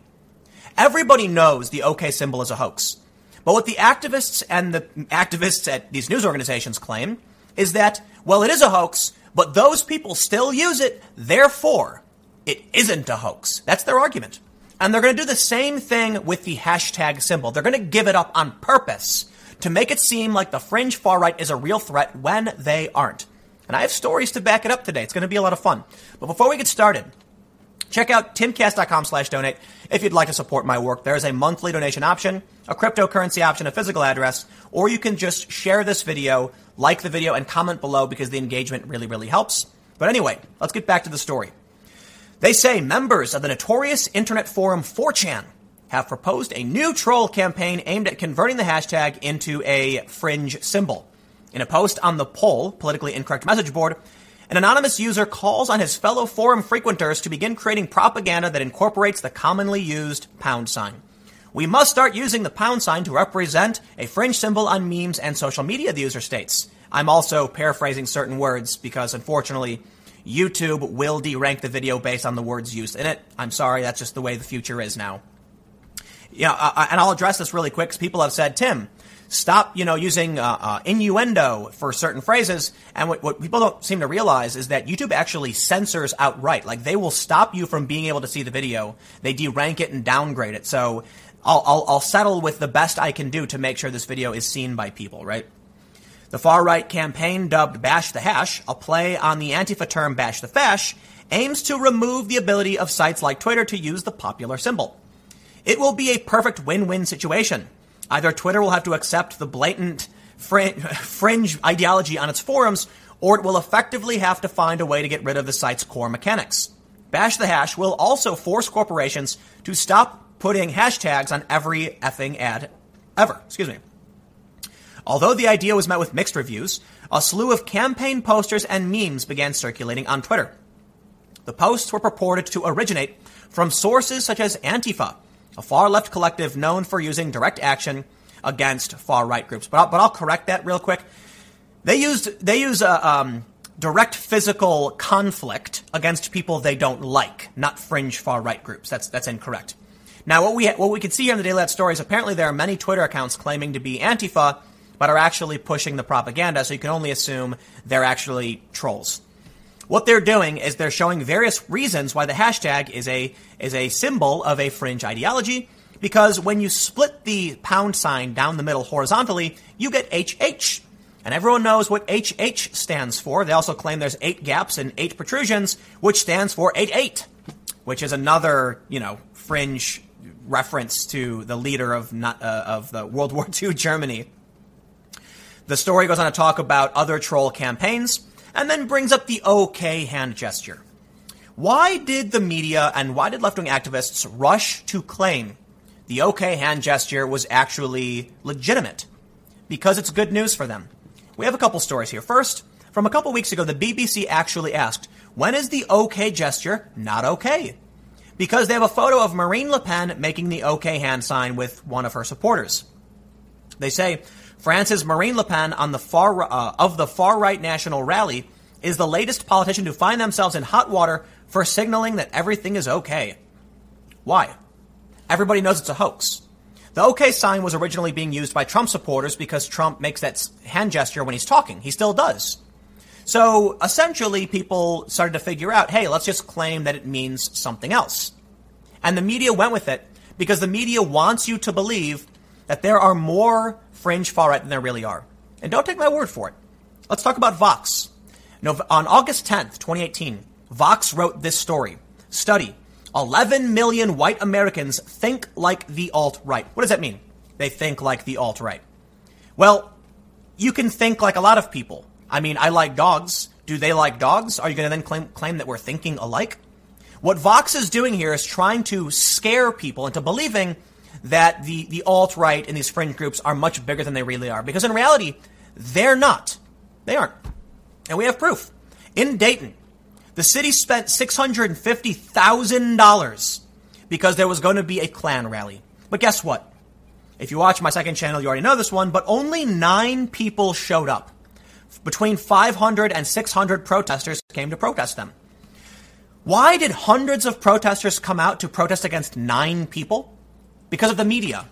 Everybody knows the OK symbol is a hoax. But what the activists and the activists at these news organizations claim is that, well, it is a hoax, but those people still use it, therefore, it isn't a hoax. That's their argument. And they're going to do the same thing with the hashtag symbol. They're going to give it up on purpose to make it seem like the fringe far right is a real threat when they aren't. And I have stories to back it up today. It's going to be a lot of fun. But before we get started, check out timcast.com slash donate if you'd like to support my work. There is a monthly donation option, a cryptocurrency option, a physical address, or you can just share this video, like the video, and comment below because the engagement really, really helps. But anyway, let's get back to the story. They say members of the notorious internet forum 4chan have proposed a new troll campaign aimed at converting the hashtag into a fringe symbol. In a post on the pol, politically incorrect message board, an anonymous user calls on his fellow forum frequenters to begin creating propaganda that incorporates the commonly used pound sign. We must start using the pound sign to represent a fringe symbol on memes and social media, the user states. I'm also paraphrasing certain words because unfortunately, YouTube will derank the video based on the words used in it. I'm sorry, that's just the way the future is now. Yeah, uh, and I'll address this really quick because people have said, Tim, stop, you know, using uh, uh, innuendo for certain phrases. And what, what, people don't seem to realize is that YouTube actually censors outright. Like they will stop you from being able to see the video. They derank it and downgrade it. So I'll, I'll, I'll settle with the best I can do to make sure this video is seen by people, right? The far right campaign dubbed Bash the Hash, a play on the Antifa term Bash the Fash, aims to remove the ability of sites like Twitter to use the popular symbol. It will be a perfect win-win situation. Either Twitter will have to accept the blatant fringe ideology on its forums, or it will effectively have to find a way to get rid of the site's core mechanics. Bash the Hash will also force corporations to stop putting hashtags on every effing ad ever. Excuse me. Although the idea was met with mixed reviews, a slew of campaign posters and memes began circulating on Twitter. The posts were purported to originate from sources such as Antifa, a far left collective known for using direct action against far right groups. But I'll, but I'll correct that real quick. They used they use a um, direct physical conflict against people they don't like, not fringe far right groups. That's that's incorrect. Now, what we what we can see here in the Daily Dot story is apparently there are many Twitter accounts claiming to be Antifa, but are actually pushing the propaganda. So you can only assume they're actually trolls. What they're doing is they're showing various reasons why the hashtag is a is a symbol of a fringe ideology. Because when you split the pound sign down the middle horizontally, you get HH. And everyone knows what HH stands for. They also claim there's eight gaps and eight protrusions, which stands for 88, which is another, you know, fringe reference to the leader of not, uh, of the World War II Germany. The story goes on to talk about other troll campaigns and then brings up the OK hand gesture. Why did the media and why did left wing activists rush to claim the OK hand gesture was actually legitimate? Because it's good news for them. We have a couple stories here. First, from a couple weeks ago, the BBC actually asked, when is the OK gesture not okay? Because they have a photo of Marine Le Pen making the OK hand sign with one of her supporters. They say, France's Marine Le Pen on the far uh, of the far right national rally is the latest politician to find themselves in hot water for signaling that everything is okay. Why? Everybody knows it's a hoax. The OK sign was originally being used by Trump supporters because Trump makes that hand gesture when he's talking. He still does. So essentially, people started to figure out, hey, let's just claim that it means something else. And the media went with it because the media wants you to believe that there are more fringe far right than there really are. And don't take my word for it. Let's talk about Vox. On August 10th, 2018, Vox wrote this story. Study 11 million white Americans think like the alt right. What does that mean? They think like the alt right. Well, you can think like a lot of people. I mean, I like dogs. Do they like dogs? Are you going to then claim, claim that we're thinking alike? What Vox is doing here is trying to scare people into believing that the, the alt right and these fringe groups are much bigger than they really are. Because in reality, they're not. They aren't. And we have proof. In Dayton, the city spent $650,000 because there was going to be a Klan rally. But guess what? If you watch my second channel, you already know this one, but only nine people showed up. Between 500 and 600 protesters came to protest them. Why did hundreds of protesters come out to protest against nine people? Because of the media.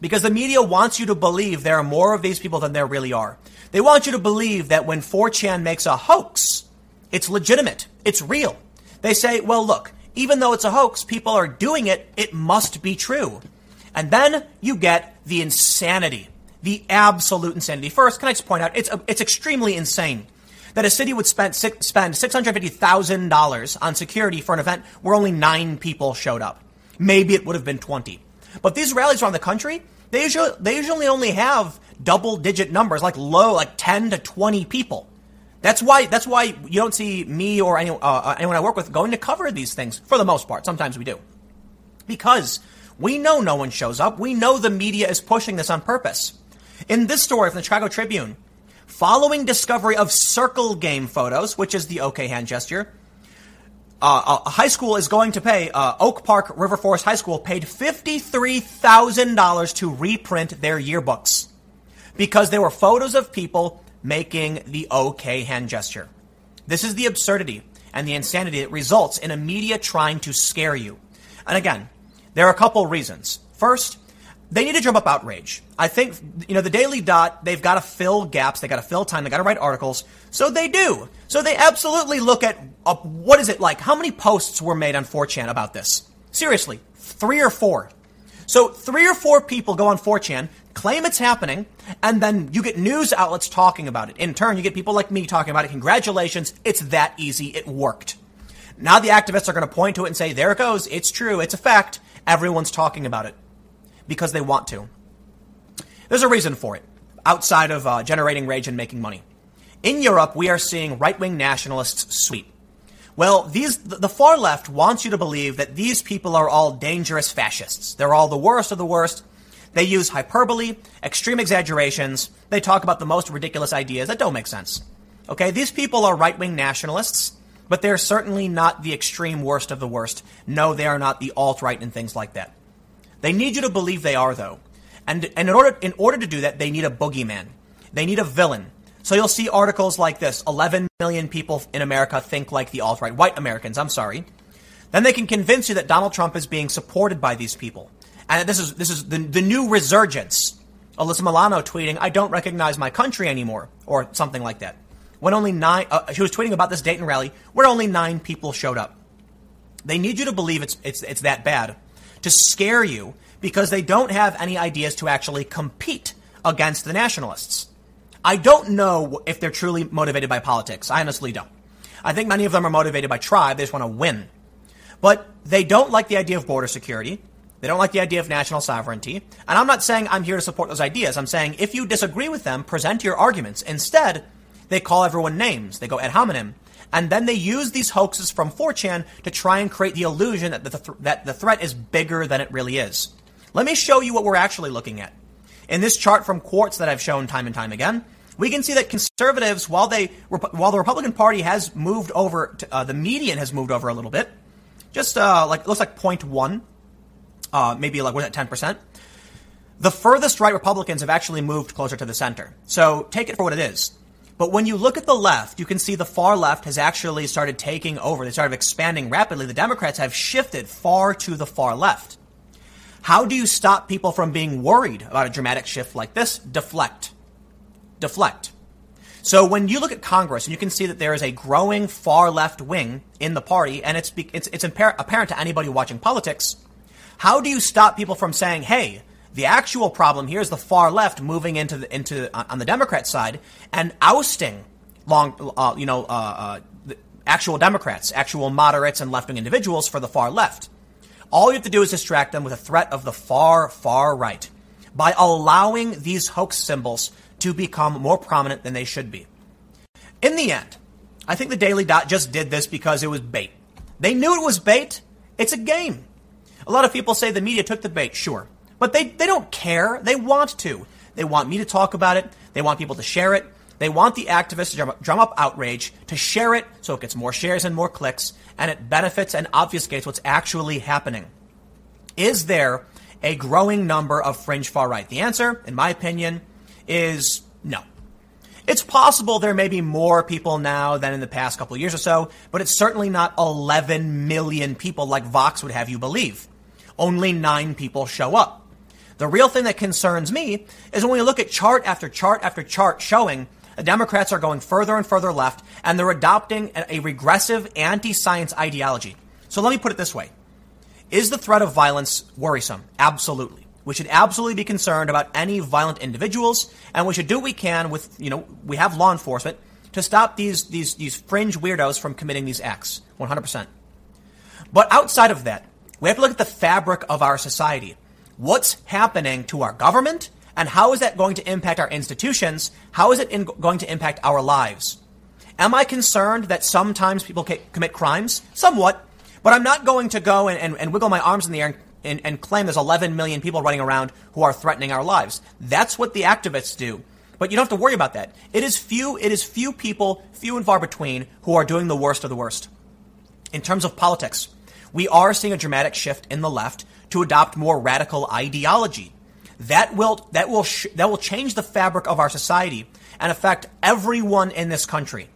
Because the media wants you to believe there are more of these people than there really are. They want you to believe that when 4chan makes a hoax, it's legitimate. It's real. They say, well, look, even though it's a hoax, people are doing it, it must be true. And then you get the insanity, the absolute insanity. First, can I just point out, it's, it's extremely insane that a city would spend, spend $650,000 on security for an event where only nine people showed up. Maybe it would have been 20. But these rallies around the country, they usually, they usually only have double digit numbers, like low, like 10 to 20 people. That's why, that's why you don't see me or any, uh, uh, anyone I work with going to cover these things for the most part. Sometimes we do. Because we know no one shows up. We know the media is pushing this on purpose. In this story from the Chicago Tribune, following discovery of circle game photos, which is the OK hand gesture, uh, a high school is going to pay, uh, Oak Park River Forest High School paid $53,000 to reprint their yearbooks because there were photos of people making the OK hand gesture. This is the absurdity and the insanity that results in a media trying to scare you. And again, there are a couple reasons. First, they need to drum up outrage. I think, you know, the Daily Dot, they've got to fill gaps, they got to fill time, they got to write articles. So they do. So they absolutely look at uh, what is it like? How many posts were made on 4chan about this? Seriously, three or four. So three or four people go on 4chan, claim it's happening, and then you get news outlets talking about it. In turn, you get people like me talking about it. Congratulations, it's that easy. It worked. Now the activists are going to point to it and say, there it goes. It's true. It's a fact. Everyone's talking about it because they want to. There's a reason for it outside of uh, generating rage and making money. In Europe, we are seeing right wing nationalists sweep. Well, these, the far left wants you to believe that these people are all dangerous fascists. They're all the worst of the worst. They use hyperbole, extreme exaggerations. They talk about the most ridiculous ideas that don't make sense. Okay, these people are right wing nationalists, but they're certainly not the extreme worst of the worst. No, they are not the alt right and things like that. They need you to believe they are, though. And, and in, order, in order to do that, they need a boogeyman. They need a villain. So you'll see articles like this 11 million people in America think like the alt right, white Americans, I'm sorry. Then they can convince you that Donald Trump is being supported by these people. And this is, this is the, the new resurgence. Alyssa Milano tweeting, I don't recognize my country anymore, or something like that. When only nine, uh, she was tweeting about this Dayton rally where only nine people showed up. They need you to believe it's, it's, it's that bad to scare you because they don't have any ideas to actually compete against the nationalists. I don't know if they're truly motivated by politics. I honestly don't. I think many of them are motivated by tribe. They just want to win. But they don't like the idea of border security. They don't like the idea of national sovereignty. And I'm not saying I'm here to support those ideas. I'm saying if you disagree with them, present your arguments. Instead, they call everyone names. They go ad hominem. And then they use these hoaxes from 4chan to try and create the illusion that the, th- that the threat is bigger than it really is. Let me show you what we're actually looking at. In this chart from Quartz that I've shown time and time again, we can see that conservatives, while they while the Republican Party has moved over, to, uh, the median has moved over a little bit, just uh, like looks like 0.1, uh, maybe like what is that 10 percent. The furthest right Republicans have actually moved closer to the center. So take it for what it is. But when you look at the left, you can see the far left has actually started taking over. They started expanding rapidly. The Democrats have shifted far to the far left. How do you stop people from being worried about a dramatic shift like this? Deflect. Deflect. So when you look at Congress and you can see that there is a growing far left wing in the party, and it's it's, it's apparent to anybody watching politics, how do you stop people from saying, "Hey, the actual problem here is the far left moving into the, into uh, on the Democrat side and ousting long, uh, you know, uh, uh actual Democrats, actual moderates and left wing individuals for the far left. All you have to do is distract them with a threat of the far, far right by allowing these hoax symbols to become more prominent than they should be. In the end, I think the Daily Dot just did this because it was bait. They knew it was bait. It's a game. A lot of people say the media took the bait, sure. But they, they don't care. They want to. They want me to talk about it. They want people to share it. They want the activists to drum up, drum up outrage, to share it so it gets more shares and more clicks, and it benefits and obfuscates what's actually happening. Is there a growing number of fringe far right? The answer, in my opinion, is no. It's possible there may be more people now than in the past couple of years or so, but it's certainly not 11 million people like Vox would have you believe. Only nine people show up. The real thing that concerns me is when we look at chart after chart after chart showing the Democrats are going further and further left and they're adopting a regressive anti science ideology. So let me put it this way Is the threat of violence worrisome? Absolutely. We should absolutely be concerned about any violent individuals, and we should do what we can with, you know, we have law enforcement to stop these, these, these fringe weirdos from committing these acts. 100%. But outside of that, we have to look at the fabric of our society what's happening to our government and how is that going to impact our institutions? How is it in, going to impact our lives? Am I concerned that sometimes people commit crimes? Somewhat. But I'm not going to go and, and, and wiggle my arms in the air and, and, claim there's 11 million people running around who are threatening our lives. That's what the activists do. But you don't have to worry about that. It is few, it is few people, few and far between, who are doing the worst of the worst. In terms of politics, we are seeing a dramatic shift in the left to adopt more radical ideology. that will that will sh- that will change the fabric of our society and affect everyone in this country.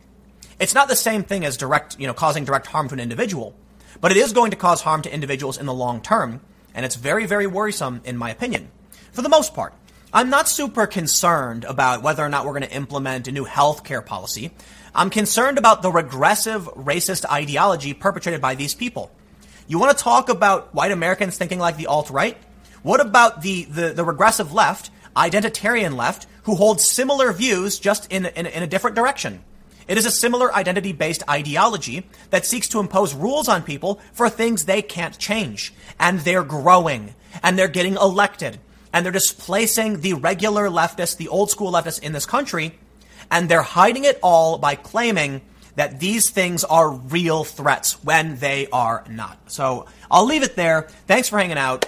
It's not the same thing as direct, you know, causing direct harm to an individual, but it is going to cause harm to individuals in the long term, and it's very very worrisome in my opinion. For the most part, I'm not super concerned about whether or not we're going to implement a new healthcare policy. I'm concerned about the regressive racist ideology perpetrated by these people. You want to talk about white Americans thinking like the alt right? What about the, the, the, regressive left, identitarian left, who holds similar views just in, in, in a different direction? It is a similar identity based ideology that seeks to impose rules on people for things they can't change. And they're growing. And they're getting elected. And they're displacing the regular leftists, the old school leftists in this country. And they're hiding it all by claiming that these things are real threats when they are not. So I'll leave it there. Thanks for hanging out.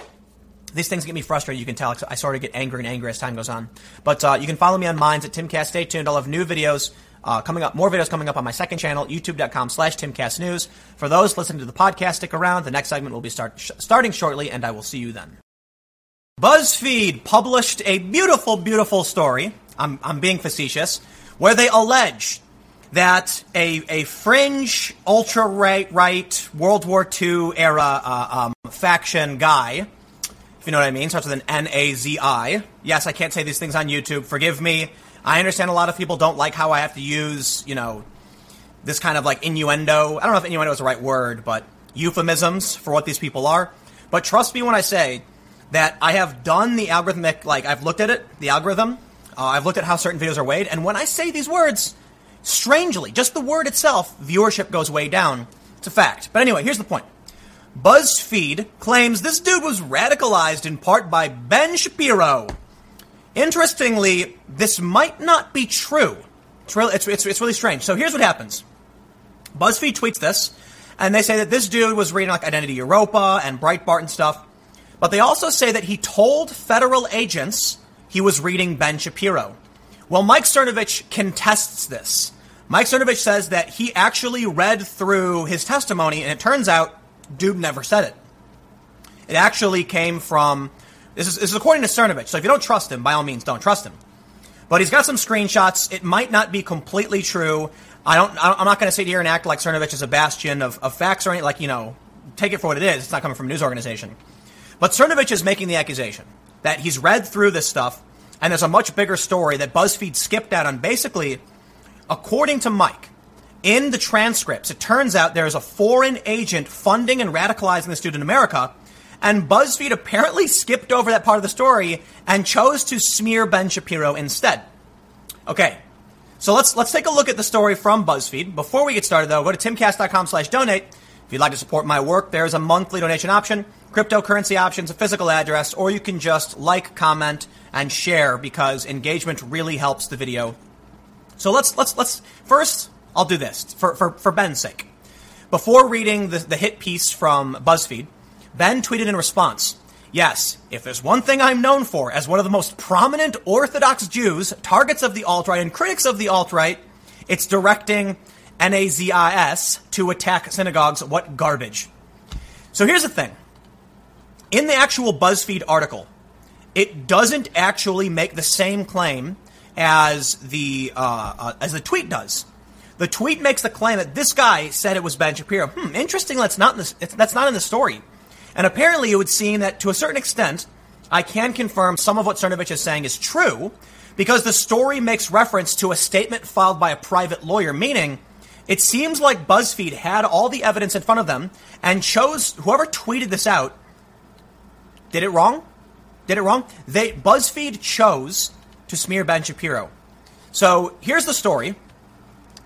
These things get me frustrated. You can tell I sort of get angry and angry as time goes on. But uh, you can follow me on Minds at Timcast. Stay tuned. I'll have new videos uh, coming up, more videos coming up on my second channel, youtube.com slash timcastnews. For those listening to the podcast, stick around. The next segment will be start, sh- starting shortly, and I will see you then. BuzzFeed published a beautiful, beautiful story. I'm, I'm being facetious, where they allege that a, a fringe, ultra right, right World War II era uh, um, faction guy if you know what I mean. Starts with an N A Z I. Yes, I can't say these things on YouTube. Forgive me. I understand a lot of people don't like how I have to use, you know, this kind of like innuendo. I don't know if innuendo is the right word, but euphemisms for what these people are. But trust me when I say that I have done the algorithmic, like, I've looked at it, the algorithm. Uh, I've looked at how certain videos are weighed. And when I say these words, strangely, just the word itself, viewership goes way down. It's a fact. But anyway, here's the point. BuzzFeed claims this dude was radicalized in part by Ben Shapiro. Interestingly, this might not be true. It's really, it's, it's, it's really strange. So here's what happens. BuzzFeed tweets this, and they say that this dude was reading like Identity Europa and Breitbart and stuff. But they also say that he told federal agents he was reading Ben Shapiro. Well, Mike Cernovich contests this. Mike Cernovich says that he actually read through his testimony, and it turns out dude never said it. It actually came from this is, this is according to Cernovich. So if you don't trust him, by all means, don't trust him. But he's got some screenshots. It might not be completely true. I don't. I'm not going to sit here and act like Cernovich is a bastion of, of facts or anything. Like you know, take it for what it is. It's not coming from a news organization. But Cernovich is making the accusation that he's read through this stuff, and there's a much bigger story that BuzzFeed skipped out on. Basically, according to Mike, in the transcripts, it turns out there's a foreign agent funding and radicalizing this dude in America. And BuzzFeed apparently skipped over that part of the story and chose to smear Ben Shapiro instead. Okay, so let's let's take a look at the story from BuzzFeed. Before we get started, though, go to timcast.com slash donate. If you'd like to support my work, there's a monthly donation option, cryptocurrency options, a physical address, or you can just like, comment, and share because engagement really helps the video. So let's let's let's first I'll do this for, for, for Ben's sake. Before reading the, the hit piece from BuzzFeed, Ben tweeted in response, Yes, if there's one thing I'm known for as one of the most prominent Orthodox Jews, targets of the alt right, and critics of the alt right, it's directing NAZIS to attack synagogues. What garbage. So here's the thing. In the actual BuzzFeed article, it doesn't actually make the same claim as the uh, uh, as the tweet does. The tweet makes the claim that this guy said it was Ben Shapiro. Hmm, interesting. That's not in the, that's not in the story. And apparently, it would seem that to a certain extent, I can confirm some of what Cernovich is saying is true, because the story makes reference to a statement filed by a private lawyer, meaning it seems like BuzzFeed had all the evidence in front of them and chose whoever tweeted this out did it wrong. Did it wrong? They BuzzFeed chose to smear Ben Shapiro. So here's the story.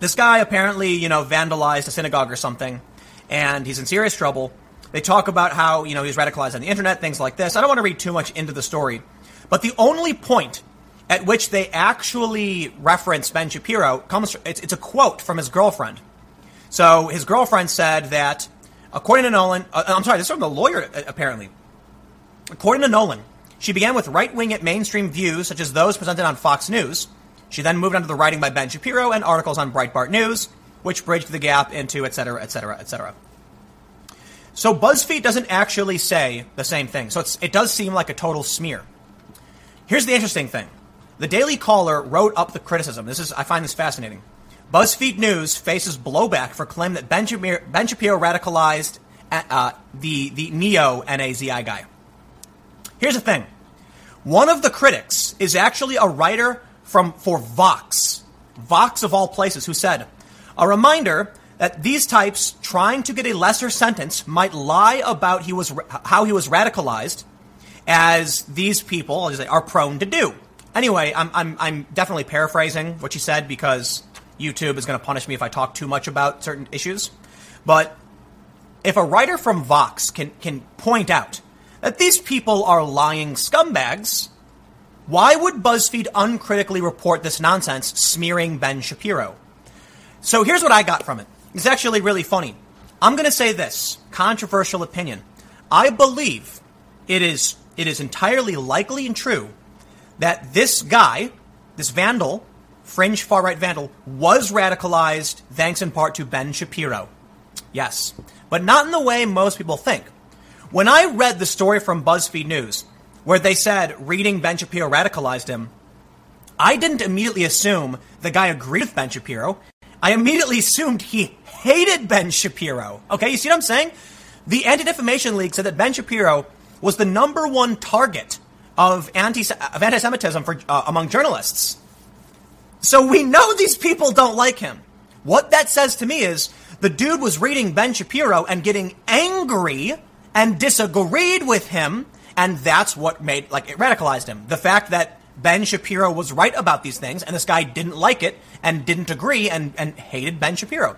This guy apparently, you know, vandalized a synagogue or something, and he's in serious trouble. They talk about how, you know, he's radicalized on the internet, things like this. I don't want to read too much into the story, but the only point at which they actually reference Ben Shapiro comes, it's, it's a quote from his girlfriend. So his girlfriend said that, according to Nolan, uh, I'm sorry, this is from the lawyer, uh, apparently. According to Nolan, she began with right wing at mainstream views, such as those presented on Fox News. She then moved on to the writing by Ben Shapiro and articles on Breitbart News, which bridged the gap into et cetera, et cetera, et cetera. So BuzzFeed doesn't actually say the same thing. So it does seem like a total smear. Here's the interesting thing. The Daily Caller wrote up the criticism. This is I find this fascinating. BuzzFeed News faces blowback for claim that Ben Shapiro, ben Shapiro radicalized uh, the the neo NAZI guy. Here's the thing. One of the critics is actually a writer from for Vox, Vox of all places, who said, "A reminder that these types trying to get a lesser sentence might lie about he was how he was radicalized, as these people are prone to do." Anyway, I'm I'm I'm definitely paraphrasing what she said because YouTube is going to punish me if I talk too much about certain issues. But if a writer from Vox can, can point out that these people are lying scumbags, why would BuzzFeed uncritically report this nonsense smearing Ben Shapiro? So here's what I got from it. It's actually really funny. I'm going to say this controversial opinion. I believe it is it is entirely likely and true that this guy, this vandal, fringe far right vandal, was radicalized thanks in part to Ben Shapiro. Yes, but not in the way most people think. When I read the story from BuzzFeed News, where they said reading Ben Shapiro radicalized him, I didn't immediately assume the guy agreed with Ben Shapiro. I immediately assumed he hated Ben Shapiro. Okay, you see what I'm saying? The Anti Defamation League said that Ben Shapiro was the number one target of anti of anti-Semitism for uh, among journalists. So we know these people don't like him. What that says to me is the dude was reading Ben Shapiro and getting angry and disagreed with him, and that's what made like it radicalized him. The fact that Ben Shapiro was right about these things, and this guy didn't like it and didn't agree and, and hated Ben Shapiro.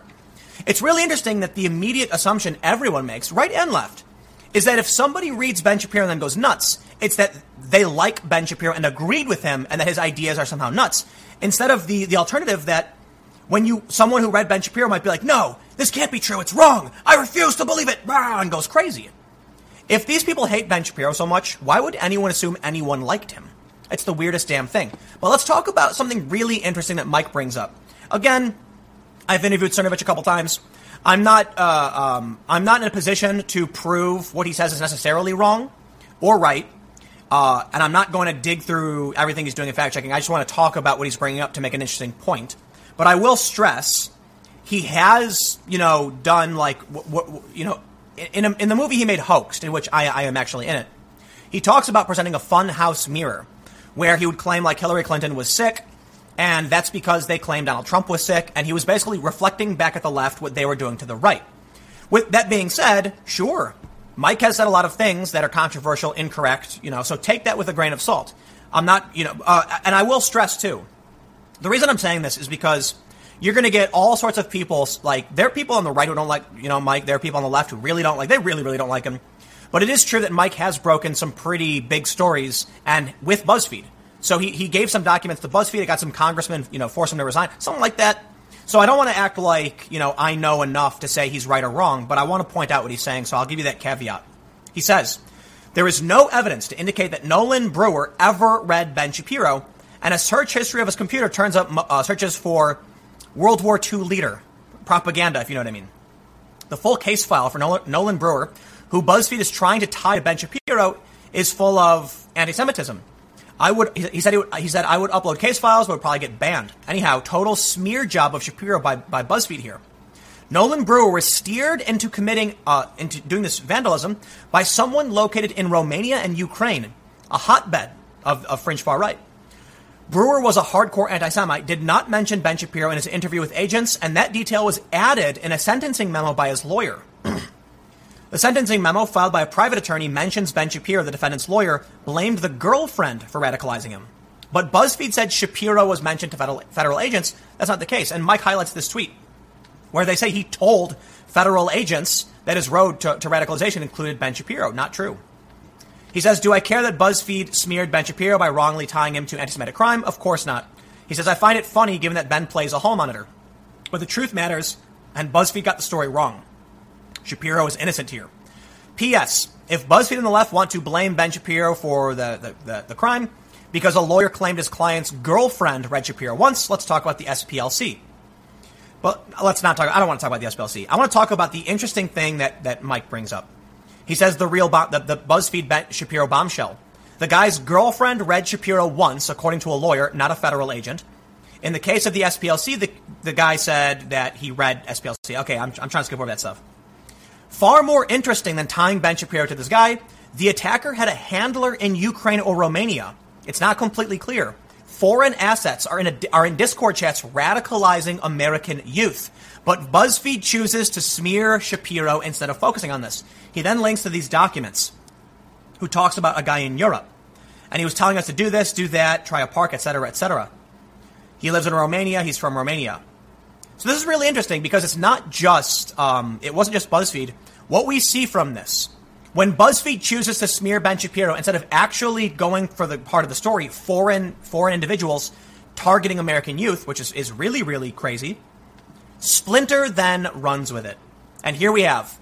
It's really interesting that the immediate assumption everyone makes, right and left, is that if somebody reads Ben Shapiro and then goes nuts, it's that they like Ben Shapiro and agreed with him and that his ideas are somehow nuts. Instead of the, the alternative that when you someone who read Ben Shapiro might be like, no, this can't be true, it's wrong, I refuse to believe it, and goes crazy. If these people hate Ben Shapiro so much, why would anyone assume anyone liked him? It's the weirdest damn thing. But let's talk about something really interesting that Mike brings up. Again, I've interviewed Cernovich a couple times. I'm not, uh, um, I'm not in a position to prove what he says is necessarily wrong or right. Uh, and I'm not going to dig through everything he's doing in fact checking. I just want to talk about what he's bringing up to make an interesting point. But I will stress he has, you know, done like you know, in, a, in the movie he made Hoaxed, in which I, I am actually in it. He talks about presenting a fun house mirror, where he would claim like Hillary Clinton was sick, and that's because they claimed Donald Trump was sick, and he was basically reflecting back at the left what they were doing to the right. With that being said, sure, Mike has said a lot of things that are controversial, incorrect, you know, so take that with a grain of salt. I'm not, you know, uh, and I will stress too. The reason I'm saying this is because you're going to get all sorts of people, like, there are people on the right who don't like, you know, Mike. There are people on the left who really don't like, they really, really don't like him. But it is true that Mike has broken some pretty big stories and with BuzzFeed. So he, he gave some documents to BuzzFeed. It got some congressmen, you know, forced him to resign, something like that. So I don't want to act like, you know, I know enough to say he's right or wrong, but I want to point out what he's saying, so I'll give you that caveat. He says, there is no evidence to indicate that Nolan Brewer ever read Ben Shapiro, and a search history of his computer turns up uh, searches for World War II leader propaganda, if you know what I mean. The full case file for Nolan, Brewer, who BuzzFeed is trying to tie to Ben Shapiro, is full of anti-Semitism. I would, he said, he, would, he said, I would upload case files, but would probably get banned. Anyhow, total smear job of Shapiro by, by BuzzFeed here. Nolan Brewer was steered into committing, uh, into doing this vandalism by someone located in Romania and Ukraine, a hotbed of, of fringe far right. Brewer was a hardcore anti-Semite, did not mention Ben Shapiro in his interview with agents, and that detail was added in a sentencing memo by his lawyer. The sentencing memo filed by a private attorney mentions Ben Shapiro, the defendant's lawyer, blamed the girlfriend for radicalizing him. But BuzzFeed said Shapiro was mentioned to federal, federal agents. That's not the case. And Mike highlights this tweet where they say he told federal agents that his road to, to radicalization included Ben Shapiro. Not true. He says, Do I care that BuzzFeed smeared Ben Shapiro by wrongly tying him to anti Semitic crime? Of course not. He says, I find it funny given that Ben plays a hall monitor. But the truth matters, and BuzzFeed got the story wrong. Shapiro is innocent here. P.S. If BuzzFeed and the left want to blame Ben Shapiro for the, the, the, the crime because a lawyer claimed his client's girlfriend read Shapiro once, let's talk about the SPLC. But let's not talk. I don't want to talk about the SPLC. I want to talk about the interesting thing that, that Mike brings up. He says the real bomb, the, the BuzzFeed ben Shapiro bombshell. The guy's girlfriend read Shapiro once, according to a lawyer, not a federal agent. In the case of the SPLC, the, the guy said that he read SPLC. Okay, I'm, I'm trying to skip over that stuff. Far more interesting than tying Ben Shapiro to this guy, the attacker had a handler in Ukraine or Romania. It's not completely clear. Foreign assets are in, a, are in Discord chats radicalizing American youth. But BuzzFeed chooses to smear Shapiro instead of focusing on this. He then links to these documents, who talks about a guy in Europe. And he was telling us to do this, do that, try a park, etc., etc. He lives in Romania. He's from Romania. So this is really interesting because it's not just, um, it wasn't just BuzzFeed. What we see from this, when BuzzFeed chooses to smear Ben Shapiro instead of actually going for the part of the story, foreign foreign individuals targeting American youth, which is, is really, really crazy, Splinter then runs with it. And here we have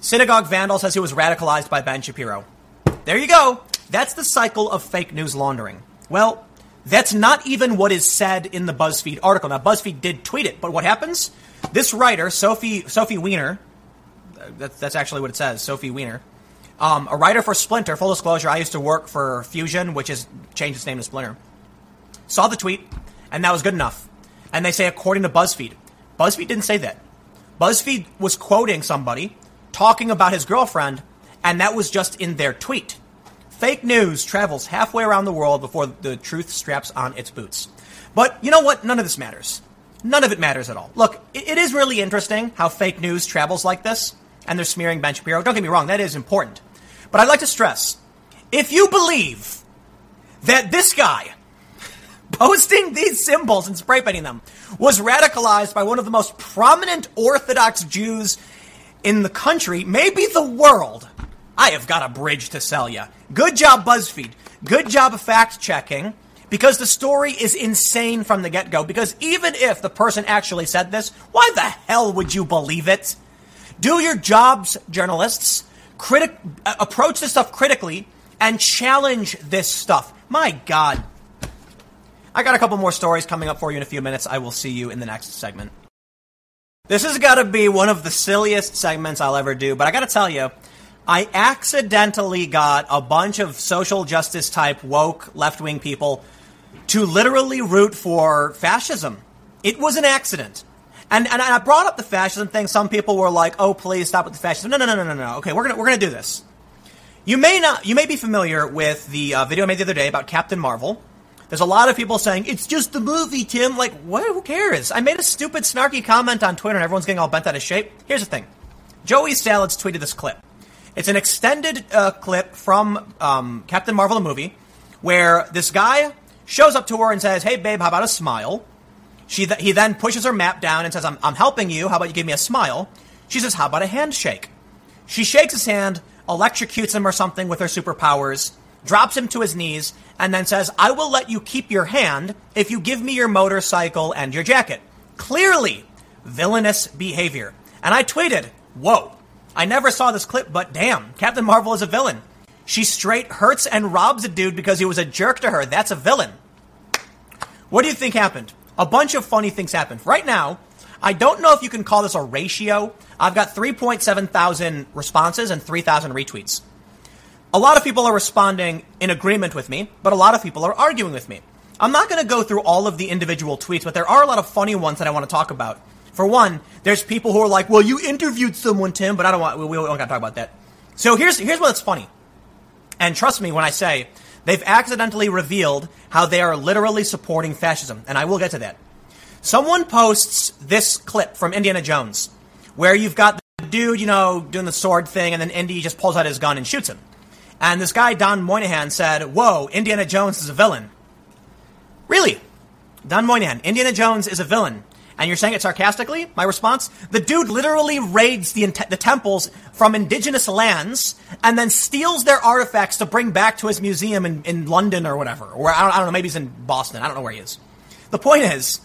Synagogue Vandal says he was radicalized by Ben Shapiro. There you go. That's the cycle of fake news laundering. Well, that's not even what is said in the BuzzFeed article. Now, BuzzFeed did tweet it, but what happens? This writer, Sophie Sophie Weiner, that's, that's actually what it says, Sophie Weiner, um, a writer for Splinter. Full disclosure, I used to work for Fusion, which has changed its name to Splinter. Saw the tweet, and that was good enough. And they say according to BuzzFeed. BuzzFeed didn't say that. BuzzFeed was quoting somebody talking about his girlfriend, and that was just in their tweet. Fake news travels halfway around the world before the truth straps on its boots. But you know what? None of this matters. None of it matters at all. Look, it is really interesting how fake news travels like this, and they're smearing Ben Shapiro. Don't get me wrong, that is important. But I'd like to stress if you believe that this guy posting these symbols and spray painting them was radicalized by one of the most prominent Orthodox Jews in the country, maybe the world, I have got a bridge to sell you. Good job, BuzzFeed. Good job of fact checking because the story is insane from the get go. Because even if the person actually said this, why the hell would you believe it? Do your jobs, journalists. Critic, uh, approach this stuff critically and challenge this stuff. My God. I got a couple more stories coming up for you in a few minutes. I will see you in the next segment. This has got to be one of the silliest segments I'll ever do, but I got to tell you, I accidentally got a bunch of social justice type woke left wing people to literally root for fascism. It was an accident. And, and I brought up the fascism thing. Some people were like, "Oh, please stop with the fascism." No, no, no, no, no, no. Okay, we're gonna we're gonna do this. You may not, you may be familiar with the uh, video I made the other day about Captain Marvel. There's a lot of people saying it's just the movie, Tim. Like, what? Who cares? I made a stupid, snarky comment on Twitter, and everyone's getting all bent out of shape. Here's the thing: Joey Salads tweeted this clip. It's an extended uh, clip from um, Captain Marvel, the movie, where this guy shows up to her and says, "Hey, babe, how about a smile?" She th- he then pushes her map down and says, I'm, I'm helping you. How about you give me a smile?" She says, "How about a handshake?" She shakes his hand, electrocutes him or something with her superpowers, drops him to his knees, and then says, "I will let you keep your hand if you give me your motorcycle and your jacket." Clearly, villainous behavior. And I tweeted, "Whoa." I never saw this clip, but damn, Captain Marvel is a villain. She straight hurts and robs a dude because he was a jerk to her. That's a villain. What do you think happened? A bunch of funny things happened. Right now, I don't know if you can call this a ratio. I've got 3.7 thousand responses and 3,000 retweets. A lot of people are responding in agreement with me, but a lot of people are arguing with me. I'm not going to go through all of the individual tweets, but there are a lot of funny ones that I want to talk about. For one, there's people who are like, "Well, you interviewed someone, Tim," but I don't want. We, we don't got to talk about that. So here's here's what's funny, and trust me when I say they've accidentally revealed how they are literally supporting fascism, and I will get to that. Someone posts this clip from Indiana Jones, where you've got the dude, you know, doing the sword thing, and then Indy just pulls out his gun and shoots him. And this guy, Don Moynihan, said, Whoa, Indiana Jones is a villain. Really? Don Moynihan, Indiana Jones is a villain and you're saying it sarcastically? My response? The dude literally raids the, the temples from indigenous lands and then steals their artifacts to bring back to his museum in, in London or whatever. Or I don't, I don't know, maybe he's in Boston. I don't know where he is. The point is,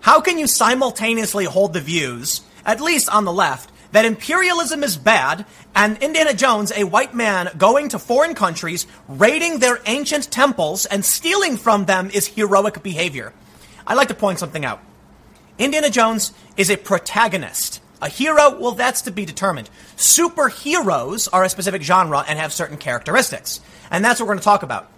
how can you simultaneously hold the views, at least on the left, that imperialism is bad and Indiana Jones, a white man going to foreign countries, raiding their ancient temples and stealing from them is heroic behavior? I'd like to point something out. Indiana Jones is a protagonist A hero, well, that's to be determined. Superheroes are a specific genre and have certain characteristics. And that's what we're going to talk about.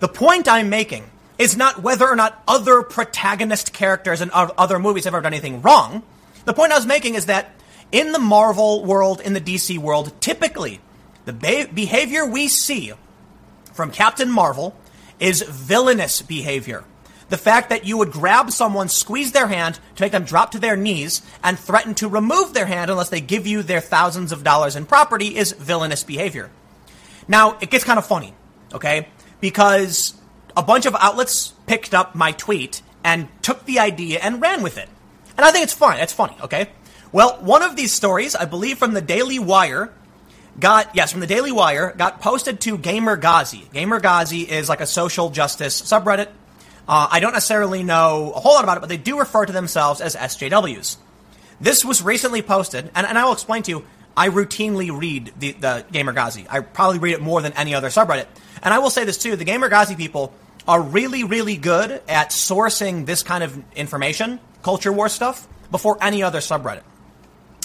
The point I'm making is not whether or not other protagonist characters in other movies have ever done anything wrong. The point I was making is that in the Marvel world, in the DC world, typically the behavior we see from Captain Marvel is villainous behavior. The fact that you would grab someone, squeeze their hand to make them drop to their knees, and threaten to remove their hand unless they give you their thousands of dollars in property is villainous behavior. Now, it gets kind of funny, okay? Because a bunch of outlets picked up my tweet and took the idea and ran with it. And I think it's fine. It's funny, okay? Well, one of these stories, I believe from the Daily Wire, got, yes, from the Daily Wire, got posted to Gamerghazi. Gamer Ghazi is like a social justice subreddit. Uh, I don't necessarily know a whole lot about it, but they do refer to themselves as SJWs. This was recently posted, and, and I will explain to you, I routinely read the, the Gamerghazi. I probably read it more than any other subreddit. And I will say this too, the Gamerghazi people are really, really good at sourcing this kind of information, culture war stuff, before any other subreddit.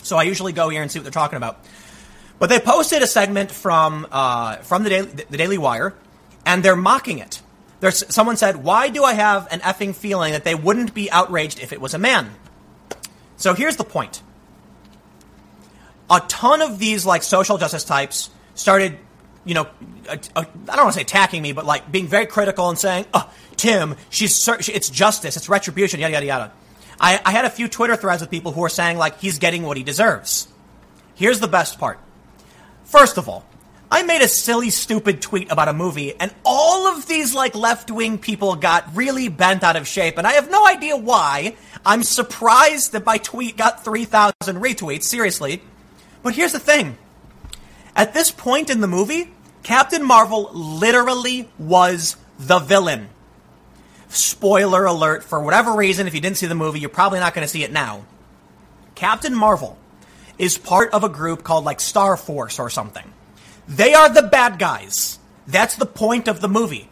So I usually go here and see what they're talking about. But they posted a segment from uh, from the Daily, the Daily Wire, and they're mocking it. There's, someone said, "Why do I have an effing feeling that they wouldn't be outraged if it was a man?" So here's the point. A ton of these like social justice types started, you know, I don't want to say attacking me, but like being very critical and saying, "Oh, Tim, she's it's justice, it's retribution, yada yada yada." I, I had a few Twitter threads with people who were saying like he's getting what he deserves. Here's the best part. First of all, I made a silly, stupid tweet about a movie, and all of these like left wing people got really bent out of shape, and I have no idea why. I'm surprised that my tweet got 3,000 retweets, seriously. But here's the thing. At this point in the movie, Captain Marvel literally was the villain. Spoiler alert, for whatever reason, if you didn't see the movie, you're probably not going to see it now. Captain Marvel is part of a group called like Star Force or something. They are the bad guys. That's the point of the movie.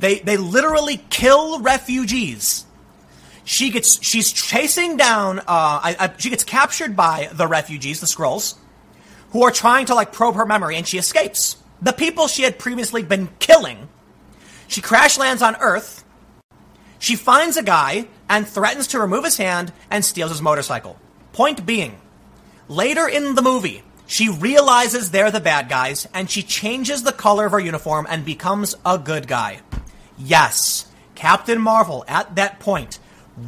They, they literally kill refugees. She gets, she's chasing down, uh, I, I, she gets captured by the refugees, the Skrulls, who are trying to like probe her memory and she escapes the people she had previously been killing. She crash lands on Earth. She finds a guy and threatens to remove his hand and steals his motorcycle. Point being, later in the movie, she realizes they're the bad guys and she changes the color of her uniform and becomes a good guy. Yes, Captain Marvel at that point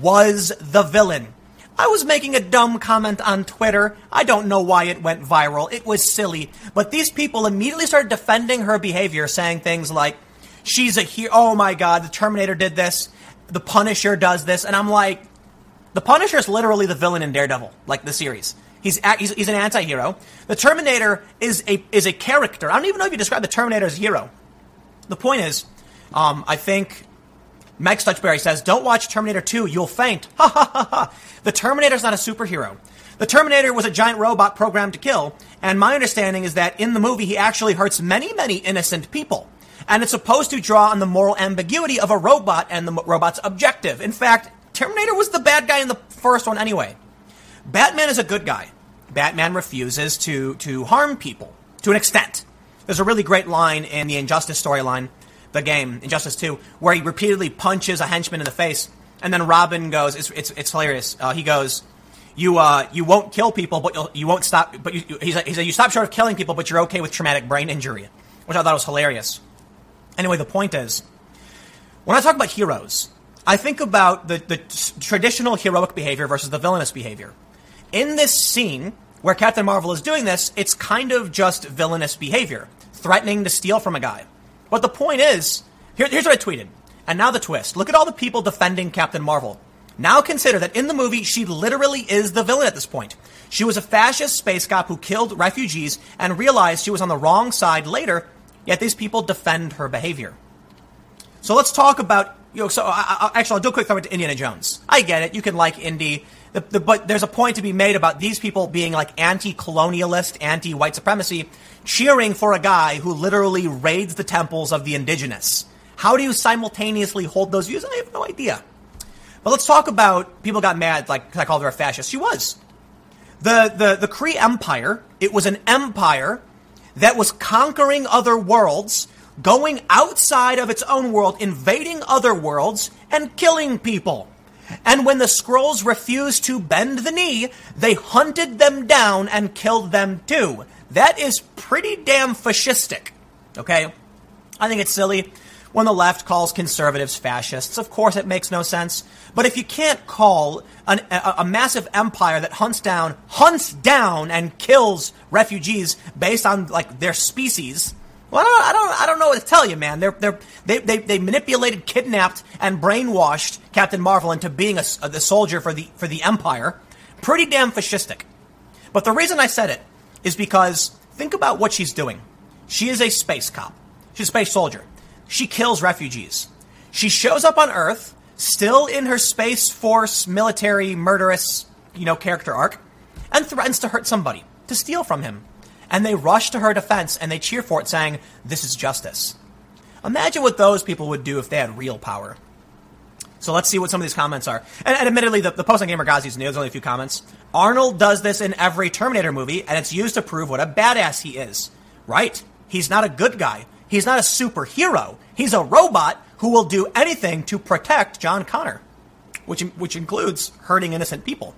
was the villain. I was making a dumb comment on Twitter. I don't know why it went viral. It was silly. But these people immediately started defending her behavior, saying things like, she's a hero. Oh my God, the Terminator did this. The Punisher does this. And I'm like, the Punisher is literally the villain in Daredevil, like the series. He's, he's, he's an anti-hero. The Terminator is a, is a character. I don't even know if you describe the Terminator as a hero. The point is, um, I think Meg Stutchberry says, "Don't watch Terminator 2, you'll faint." Ha ha ha ha. The Terminator's not a superhero. The Terminator was a giant robot programmed to kill, and my understanding is that in the movie he actually hurts many, many innocent people. And it's supposed to draw on the moral ambiguity of a robot and the robot's objective. In fact, Terminator was the bad guy in the first one anyway. Batman is a good guy. Batman refuses to, to harm people to an extent. There's a really great line in the Injustice storyline the game, Injustice 2, where he repeatedly punches a henchman in the face, and then Robin goes, it's, it's, it's hilarious. Uh, he goes, you, uh, you won't kill people, but you'll, you won't stop, but you, he said, you stop short of killing people, but you're okay with traumatic brain injury, which I thought was hilarious. Anyway, the point is, when I talk about heroes, I think about the, the traditional heroic behavior versus the villainous behavior. In this scene, where Captain Marvel is doing this, it's kind of just villainous behavior, threatening to steal from a guy. But the point is, here, here's what I tweeted. And now the twist. Look at all the people defending Captain Marvel. Now consider that in the movie, she literally is the villain at this point. She was a fascist space cop who killed refugees and realized she was on the wrong side later, yet these people defend her behavior. So let's talk about, you know, so I, I, actually, I'll do a quick throw into Indiana Jones. I get it. You can like Indy. The, the, but there's a point to be made about these people being like anti-colonialist, anti-white supremacy, cheering for a guy who literally raids the temples of the indigenous. How do you simultaneously hold those views? I have no idea. But let's talk about people got mad, like I called her a fascist. She was. The, the, the Kree Empire, it was an empire that was conquering other worlds, going outside of its own world, invading other worlds, and killing people. And when the Skrulls refused to bend the knee, they hunted them down and killed them too. That is pretty damn fascistic. Okay? I think it's silly when the left calls conservatives fascists. Of course, it makes no sense. But if you can't call an, a, a, massive empire that hunts down, hunts down and kills refugees based on like their species, well, I don't, I don't, I don't know what to tell you, man. They're, they're, they, they, they manipulated, kidnapped, and brainwashed Captain Marvel into being a, a, the soldier for the, for the Empire. Pretty damn fascistic. But the reason I said it is because think about what she's doing. She is a space cop. She's a space soldier. She kills refugees. She shows up on Earth, still in her Space Force military murderous, you know, character arc, and threatens to hurt somebody, to steal from him. And they rush to her defense and they cheer for it, saying, This is justice. Imagine what those people would do if they had real power. So let's see what some of these comments are. And, and admittedly, the, the post on Gamer Gamerghazi's new, there's only a few comments. Arnold does this in every Terminator movie, and it's used to prove what a badass he is. Right. He's not a good guy. He's not a superhero. He's a robot who will do anything to protect John Connor, which, which includes hurting innocent people.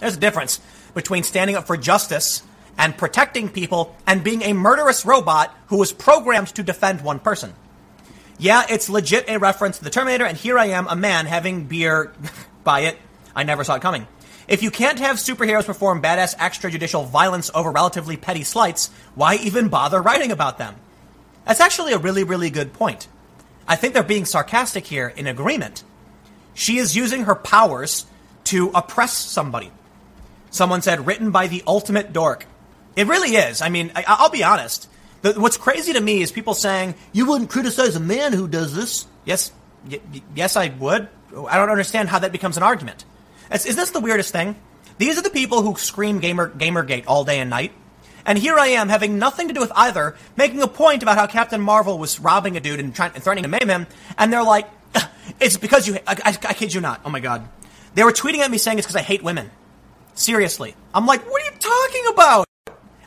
There's a difference between standing up for justice and protecting people and being a murderous robot who was programmed to defend one person. Yeah, it's legit a reference to the Terminator, and here I am, a man having beer by it. I never saw it coming. If you can't have superheroes perform badass extrajudicial violence over relatively petty slights, why even bother writing about them? That's actually a really, really good point. I think they're being sarcastic here in agreement. She is using her powers to oppress somebody. Someone said, written by the ultimate dork. It really is. I mean, I, will be honest. The, what's crazy to me is people saying, you wouldn't criticize a man who does this. Yes, y- yes, I would. I don't understand how that becomes an argument. Is, is this the weirdest thing? These are the people who scream gamer, Gamergate all day and night. And here I am, having nothing to do with either, making a point about how Captain Marvel was robbing a dude and, trying, and threatening to maim him, and they're like, it's because you, I, I, I kid you not. Oh my god. They were tweeting at me saying it's because I hate women. Seriously. I'm like, what are you talking about?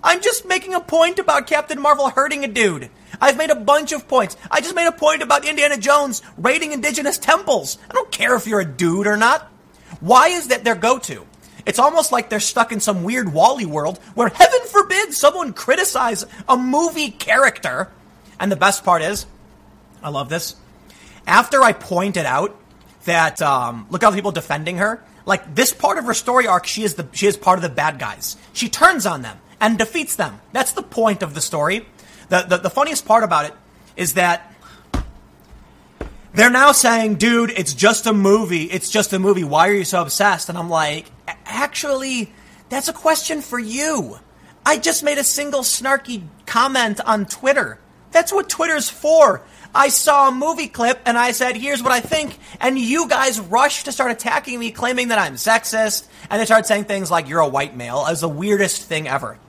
I'm just making a point about Captain Marvel hurting a dude. I've made a bunch of points. I just made a point about Indiana Jones raiding indigenous temples. I don't care if you're a dude or not. Why is that their go to? It's almost like they're stuck in some weird WALL-E world where heaven forbid someone criticize a movie character. And the best part is, I love this. After I pointed out that um, look the people defending her, like this part of her story arc, she is the she is part of the bad guys. She turns on them and defeats them. That's the point of the story. The, the, the funniest part about it is that they're now saying, dude, it's just a movie. It's just a movie. Why are you so obsessed? And I'm like, actually, that's a question for you. I just made a single snarky comment on Twitter. That's what Twitter's for. I saw a movie clip and I said, here's what I think. And you guys rushed to start attacking me, claiming that I'm sexist. And they started saying things like, you're a white male. Was the weirdest thing ever.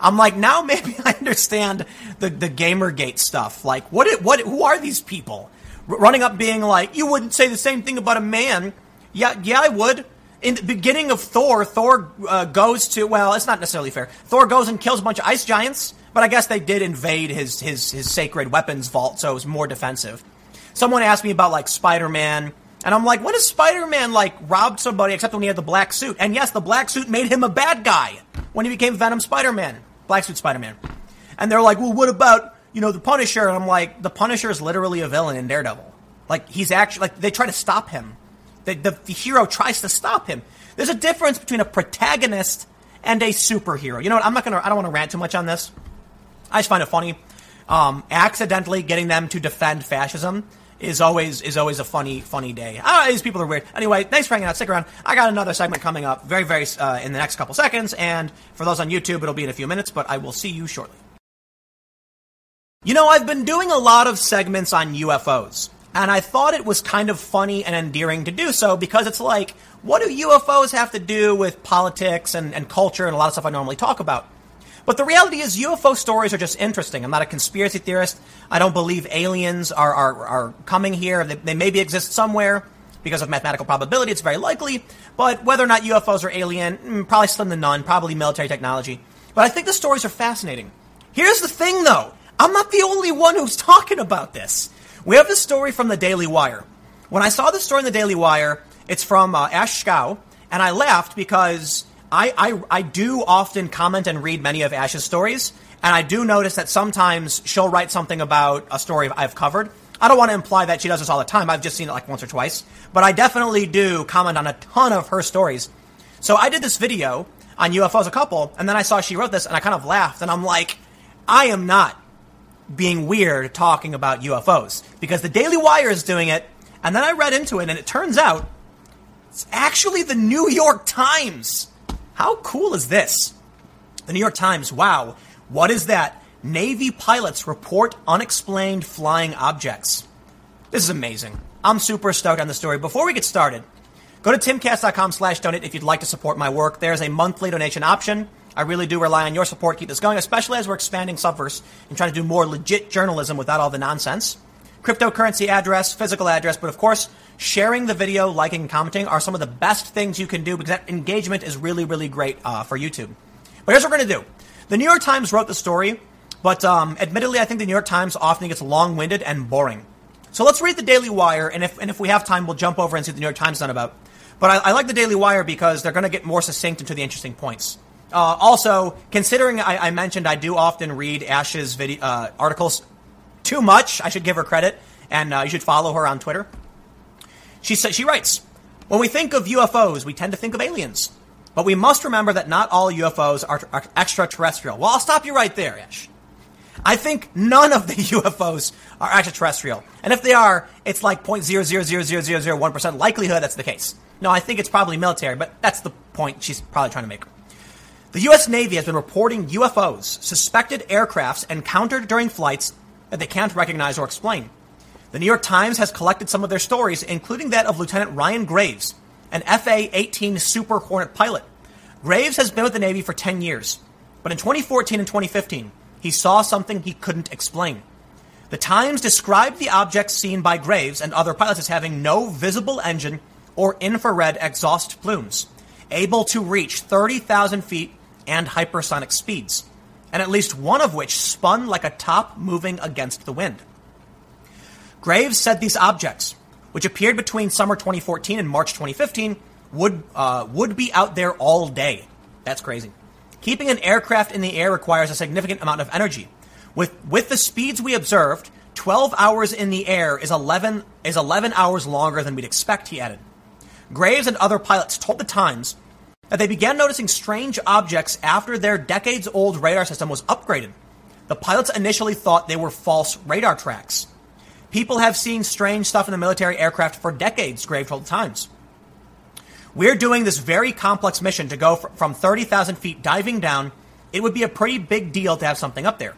I'm like, now maybe I understand the, the Gamergate stuff. Like, what, what, who are these people? R- running up being like, you wouldn't say the same thing about a man. Yeah, yeah, I would in the beginning of Thor, Thor uh, goes to well, it's not necessarily fair. Thor goes and kills a bunch of ice giants, but I guess they did invade his his his sacred weapons vault, so it was more defensive. Someone asked me about like Spider Man, and I'm like, when has Spider Man like robbed somebody except when he had the black suit? And yes, the black suit made him a bad guy when he became Venom Spider Man, black suit Spider Man. And they're like, well, what about you know the Punisher? And I'm like, the Punisher is literally a villain in Daredevil. Like he's actually like they try to stop him the, the, the hero tries to stop him. There's a difference between a protagonist and a superhero. You know what? I'm not gonna. I don't want to rant too much on this. I just find it funny. Um, accidentally getting them to defend fascism is always is always a funny funny day. Ah, these people are weird. Anyway, thanks for hanging out. Stick around. I got another segment coming up very very uh, in the next couple seconds, and for those on YouTube, it'll be in a few minutes. But I will see you shortly. You know, I've been doing a lot of segments on UFOs. And I thought it was kind of funny and endearing to do so because it's like, what do UFOs have to do with politics and, and culture and a lot of stuff I normally talk about? But the reality is, UFO stories are just interesting. I'm not a conspiracy theorist. I don't believe aliens are, are, are coming here. They, they maybe exist somewhere. because of mathematical probability, it's very likely. But whether or not UFOs are alien, mm, probably slim to none, probably military technology. But I think the stories are fascinating. Here's the thing though. I'm not the only one who's talking about this. We have this story from the Daily Wire. When I saw the story in the Daily Wire, it's from uh, Ash Schow, and I laughed because I, I, I do often comment and read many of Ash's stories, and I do notice that sometimes she'll write something about a story I've covered. I don't want to imply that she does this all the time. I've just seen it like once or twice. But I definitely do comment on a ton of her stories. So I did this video on UFOs a couple, and then I saw she wrote this, and I kind of laughed, and I'm like, I am not being weird talking about UFOs because the Daily Wire is doing it, and then I read into it, and it turns out it's actually the New York Times. How cool is this? The New York Times, wow. What is that? Navy pilots report unexplained flying objects. This is amazing. I'm super stoked on the story. Before we get started, go to timcast.com slash donate if you'd like to support my work. There's a monthly donation option. I really do rely on your support to keep this going, especially as we're expanding Subverse and trying to do more legit journalism without all the nonsense. Cryptocurrency address, physical address, but of course, sharing the video, liking, and commenting are some of the best things you can do because that engagement is really, really great uh, for YouTube. But here's what we're going to do. The New York Times wrote the story, but um, admittedly, I think the New York Times often gets long-winded and boring. So let's read the Daily Wire, and if, and if we have time, we'll jump over and see what the New York Times is done about. But I, I like the Daily Wire because they're going to get more succinct into the interesting points. Uh, also, considering I, I, mentioned I do often read Ash's video, uh, articles too much, I should give her credit, and uh, you should follow her on Twitter. She says she writes, "When we think of UFOs, we tend to think of aliens, but we must remember that not all UFOs are, are extraterrestrial." Well, I'll stop you right there. I think none of the UFOs are extraterrestrial, and if they are, it's like 0.0000001 percent likelihood that's the case. No, I think it's probably military, but that's the point she's probably trying to make. The U.S. Navy has been reporting UFOs, suspected aircrafts, encountered during flights that they can't recognize or explain. The New York Times has collected some of their stories, including that of Lieutenant Ryan Graves, an FA 18 Super Hornet pilot. Graves has been with the Navy for 10 years, but in 2014 and 2015, he saw something he couldn't explain. The Times described the objects seen by Graves and other pilots as having no visible engine or infrared exhaust plumes, able to reach 30,000 feet and hypersonic speeds, and at least one of which spun like a top moving against the wind. Graves said these objects, which appeared between summer 2014 and March 2015, would, uh, would be out there all day. That's crazy. Keeping an aircraft in the air requires a significant amount of energy. With, with the speeds we observed, 12 hours in the air is 11, is 11 hours longer than we'd expect, he added. Graves and other pilots told the Times that they began noticing strange objects after their decades old radar system was upgraded. The pilots initially thought they were false radar tracks. People have seen strange stuff in the military aircraft for decades, Graves told the Times. We're doing this very complex mission to go from 30,000 feet diving down. It would be a pretty big deal to have something up there.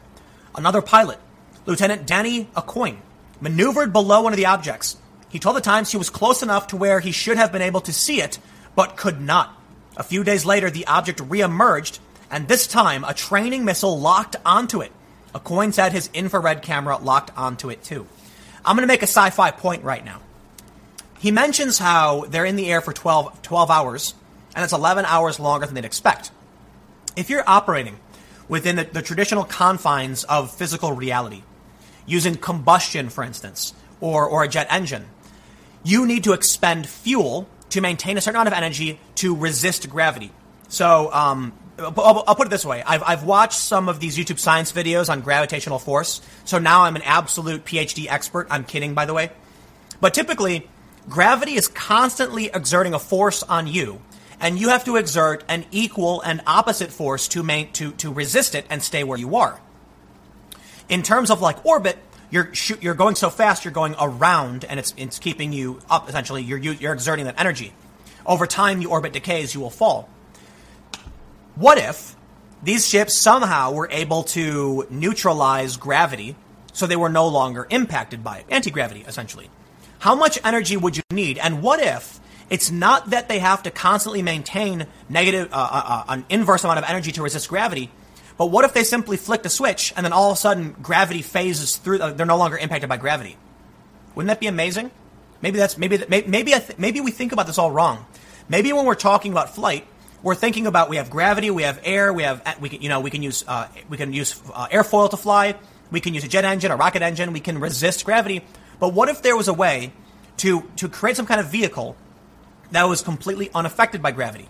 Another pilot, Lieutenant Danny Aucoin, maneuvered below one of the objects. He told the Times he was close enough to where he should have been able to see it, but could not. A few days later, the object reemerged, and this time a training missile locked onto it. Aucoin said his infrared camera locked onto it too. I'm going to make a sci fi point right now. He mentions how they're in the air for 12, 12 hours, and it's 11 hours longer than they'd expect. If you're operating within the, the traditional confines of physical reality, using combustion, for instance, or, or a jet engine, you need to expend fuel to maintain a certain amount of energy to resist gravity. So, um, I'll, put it this way. I've, I've watched some of these YouTube science videos on gravitational force. So now I'm an absolute PhD expert. I'm kidding, by the way. But typically, gravity is constantly exerting a force on you. And you have to exert an equal and opposite force to, main, to, to resist it and stay where you are. In terms of like orbit, you're you're going so fast, you're going around, and it's it's keeping you up. Essentially, you're you're exerting that energy. Over time, the orbit decays, you will fall. What if these ships somehow were able to neutralize gravity, so they were no longer impacted by it, anti gravity, essentially? How much energy would you need? And what if it's not that they have to constantly maintain negative, uh, uh, uh an inverse amount of energy to resist gravity? But what if they simply flicked a switch and then all of a sudden gravity phases through, uh, they're no longer impacted by gravity? Wouldn't that be amazing? Maybe that's maybe maybe th- maybe we think about this all wrong. Maybe when we're talking about flight, we're thinking about we have gravity, we have air, we have we can you know we can use uh, we can use uh, airfoil to fly, we can use a jet engine, a rocket engine, we can resist gravity. But what if there was a way to to create some kind of vehicle that was completely unaffected by gravity?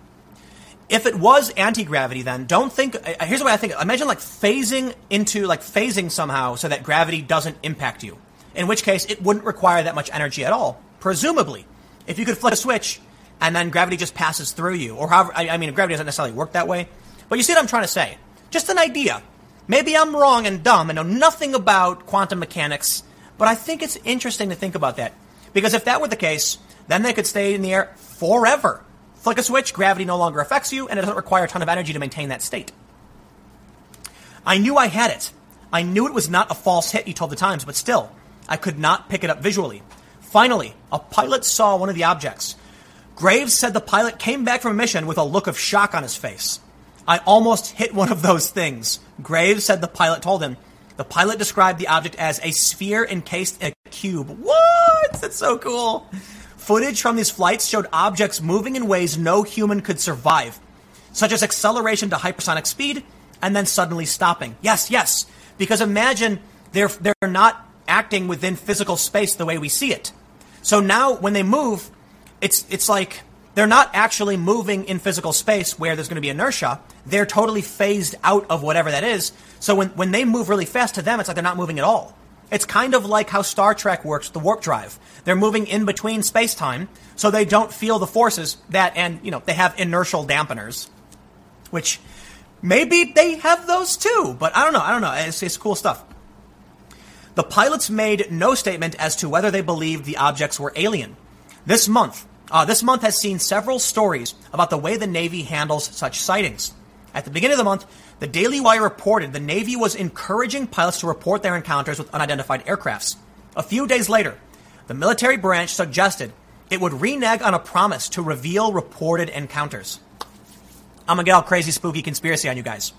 If it was anti gravity, then don't think. Uh, here's the way I think. Imagine like phasing into like phasing somehow so that gravity doesn't impact you. In which case, it wouldn't require that much energy at all. Presumably, if you could flip a switch and then gravity just passes through you, or however. I, I mean, gravity doesn't necessarily work that way. But you see what I'm trying to say? Just an idea. Maybe I'm wrong and dumb and know nothing about quantum mechanics, but I think it's interesting to think about that. Because if that were the case, then they could stay in the air forever. Flick a switch, gravity no longer affects you, and it doesn't require a ton of energy to maintain that state. I knew I had it. I knew it was not a false hit, he told the Times, but still, I could not pick it up visually. Finally, a pilot saw one of the objects. Graves said the pilot came back from a mission with a look of shock on his face. I almost hit one of those things. Graves said the pilot told him. The pilot described the object as a sphere encased in a cube. What? That's so cool. Footage from these flights showed objects moving in ways no human could survive, such as acceleration to hypersonic speed and then suddenly stopping. Yes, yes, because imagine they're, they're not acting within physical space the way we see it. So now when they move, it's, it's like they're not actually moving in physical space where there's going to be inertia. They're totally phased out of whatever that is. So when, when they move really fast to them, it's like they're not moving at all. It's kind of like how Star Trek works the warp drive. They're moving in between space time, so they don't feel the forces that, and, you know, they have inertial dampeners, which maybe they have those too, but I don't know. I don't know. It's, it's cool stuff. The pilots made no statement as to whether they believed the objects were alien. This month, uh, this month has seen several stories about the way the Navy handles such sightings. At the beginning of the month, the Daily Wire reported the Navy was encouraging pilots to report their encounters with unidentified aircrafts. A few days later, the military branch suggested it would renege on a promise to reveal reported encounters. I'm gonna get all crazy, spooky conspiracy on you guys.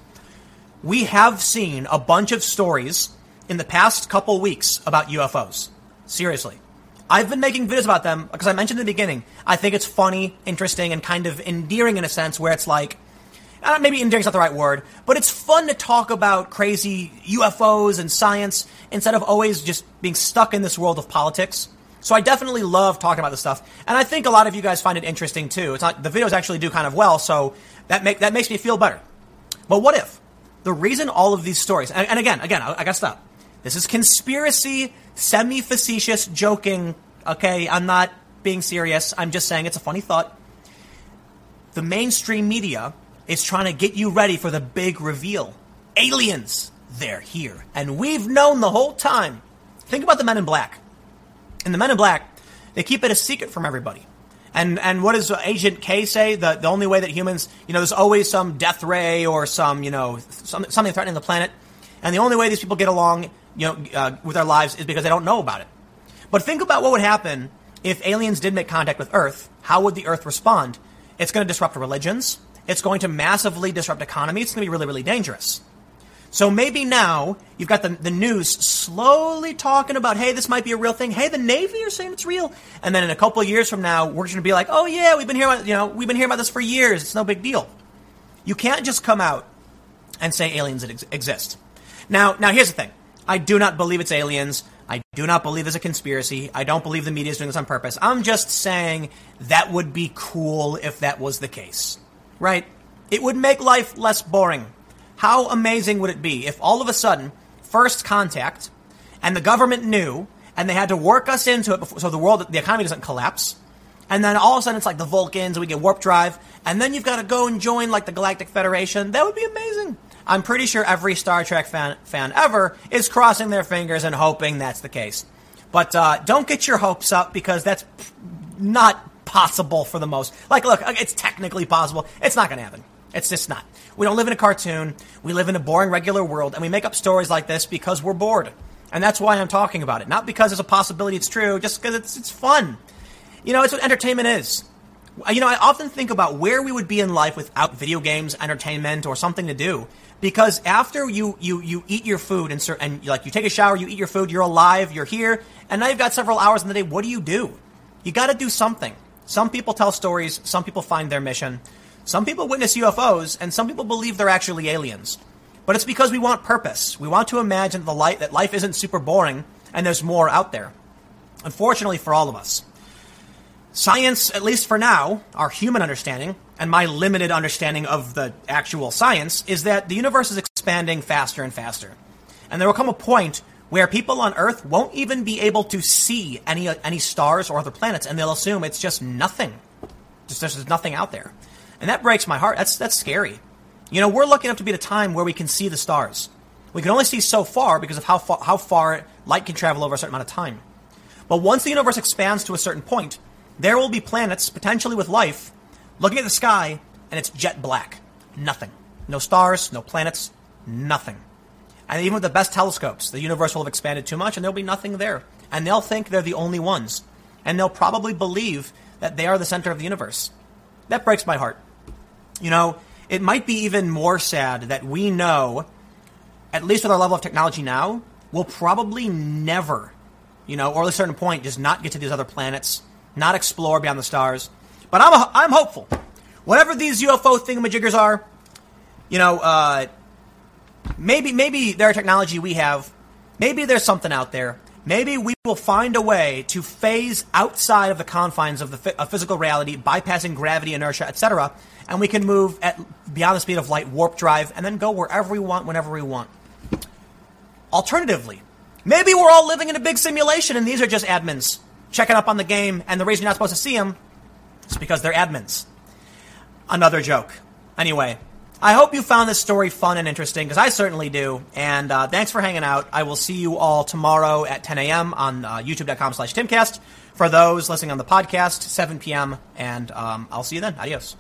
We have seen a bunch of stories in the past couple weeks about UFOs. Seriously. I've been making videos about them because I mentioned in the beginning. I think it's funny, interesting, and kind of endearing in a sense where it's like, uh, maybe endearing's not the right word, but it's fun to talk about crazy UFOs and science instead of always just being stuck in this world of politics. So I definitely love talking about this stuff, and I think a lot of you guys find it interesting too. It's not the videos actually do kind of well, so that make that makes me feel better. But what if the reason all of these stories, and, and again, again, I, I gotta stop. This is conspiracy, semi facetious joking. Okay, I'm not being serious. I'm just saying it's a funny thought. The mainstream media is trying to get you ready for the big reveal. Aliens, they're here. And we've known the whole time. Think about the Men in Black. In the Men in Black, they keep it a secret from everybody. And and what does Agent K say? The the only way that humans, you know, there's always some death ray or some, you know, some, something threatening the planet. And the only way these people get along, you know, uh, with our lives is because they don't know about it. But think about what would happen if aliens did make contact with Earth. How would the Earth respond? It's going to disrupt religions. It's going to massively disrupt economies. It's going to be really, really dangerous. So maybe now you've got the, the news slowly talking about, hey, this might be a real thing. Hey, the Navy are saying it's real. And then in a couple of years from now, we're going to be like, oh yeah, we've been hearing about, you know, we've been hearing about this for years. It's no big deal. You can't just come out and say aliens exist. Now, now here's the thing. I do not believe it's aliens. I do not believe it's a conspiracy. I don't believe the media is doing this on purpose. I'm just saying that would be cool if that was the case right? It would make life less boring. How amazing would it be if all of a sudden, first contact, and the government knew, and they had to work us into it before, so the world, the economy doesn't collapse, and then all of a sudden it's like the Vulcans, we get warp drive, and then you've got to go and join like the Galactic Federation. That would be amazing. I'm pretty sure every Star Trek fan, fan ever is crossing their fingers and hoping that's the case. But uh, don't get your hopes up because that's not possible for the most. Like, look, it's technically possible. It's not going to happen. It's just not. We don't live in a cartoon. We live in a boring, regular world, and we make up stories like this because we're bored. And that's why I'm talking about it. Not because there's a possibility it's true, just because it's, it's fun. You know, it's what entertainment is. You know, I often think about where we would be in life without video games, entertainment, or something to do. Because after you, you, you eat your food and, and like you take a shower, you eat your food, you're alive, you're here, and now you've got several hours in the day. What do you do? You got to do something. Some people tell stories, some people find their mission, some people witness UFOs, and some people believe they're actually aliens. But it's because we want purpose. We want to imagine the light that life isn't super boring and there's more out there. Unfortunately for all of us. Science, at least for now, our human understanding, and my limited understanding of the actual science, is that the universe is expanding faster and faster. And there will come a point where people on Earth won't even be able to see any, any stars or other planets, and they'll assume it's just nothing. Just there's nothing out there. And that breaks my heart. That's, that's scary. You know, we're lucky enough to be at a time where we can see the stars. We can only see so far because of how far, how far light can travel over a certain amount of time. But once the universe expands to a certain point, there will be planets, potentially with life, looking at the sky, and it's jet black. Nothing. No stars, no planets, nothing. And even with the best telescopes, the universe will have expanded too much and there'll be nothing there. And they'll think they're the only ones. And they'll probably believe that they are the center of the universe. That breaks my heart. You know, it might be even more sad that we know, at least with our level of technology now, we'll probably never, you know, or at a certain point, just not get to these other planets not explore beyond the stars. But I'm, a, I'm hopeful. Whatever these UFO thingamajiggers are, you know, uh, maybe maybe their technology we have, maybe there's something out there. Maybe we will find a way to phase outside of the confines of the of physical reality, bypassing gravity, inertia, etc., and we can move at beyond the speed of light, warp drive, and then go wherever we want, whenever we want. Alternatively, maybe we're all living in a big simulation, and these are just admins checking up on the game, and the reason you're not supposed to see them is because they're admins. Another joke. Anyway, I hope you found this story fun and interesting, because I certainly do. And uh, thanks for hanging out. I will see you all tomorrow at 10 a.m. on uh, youtube.com slash timcast. For those listening on the podcast, 7 p.m. And um, I'll see you then. Adios.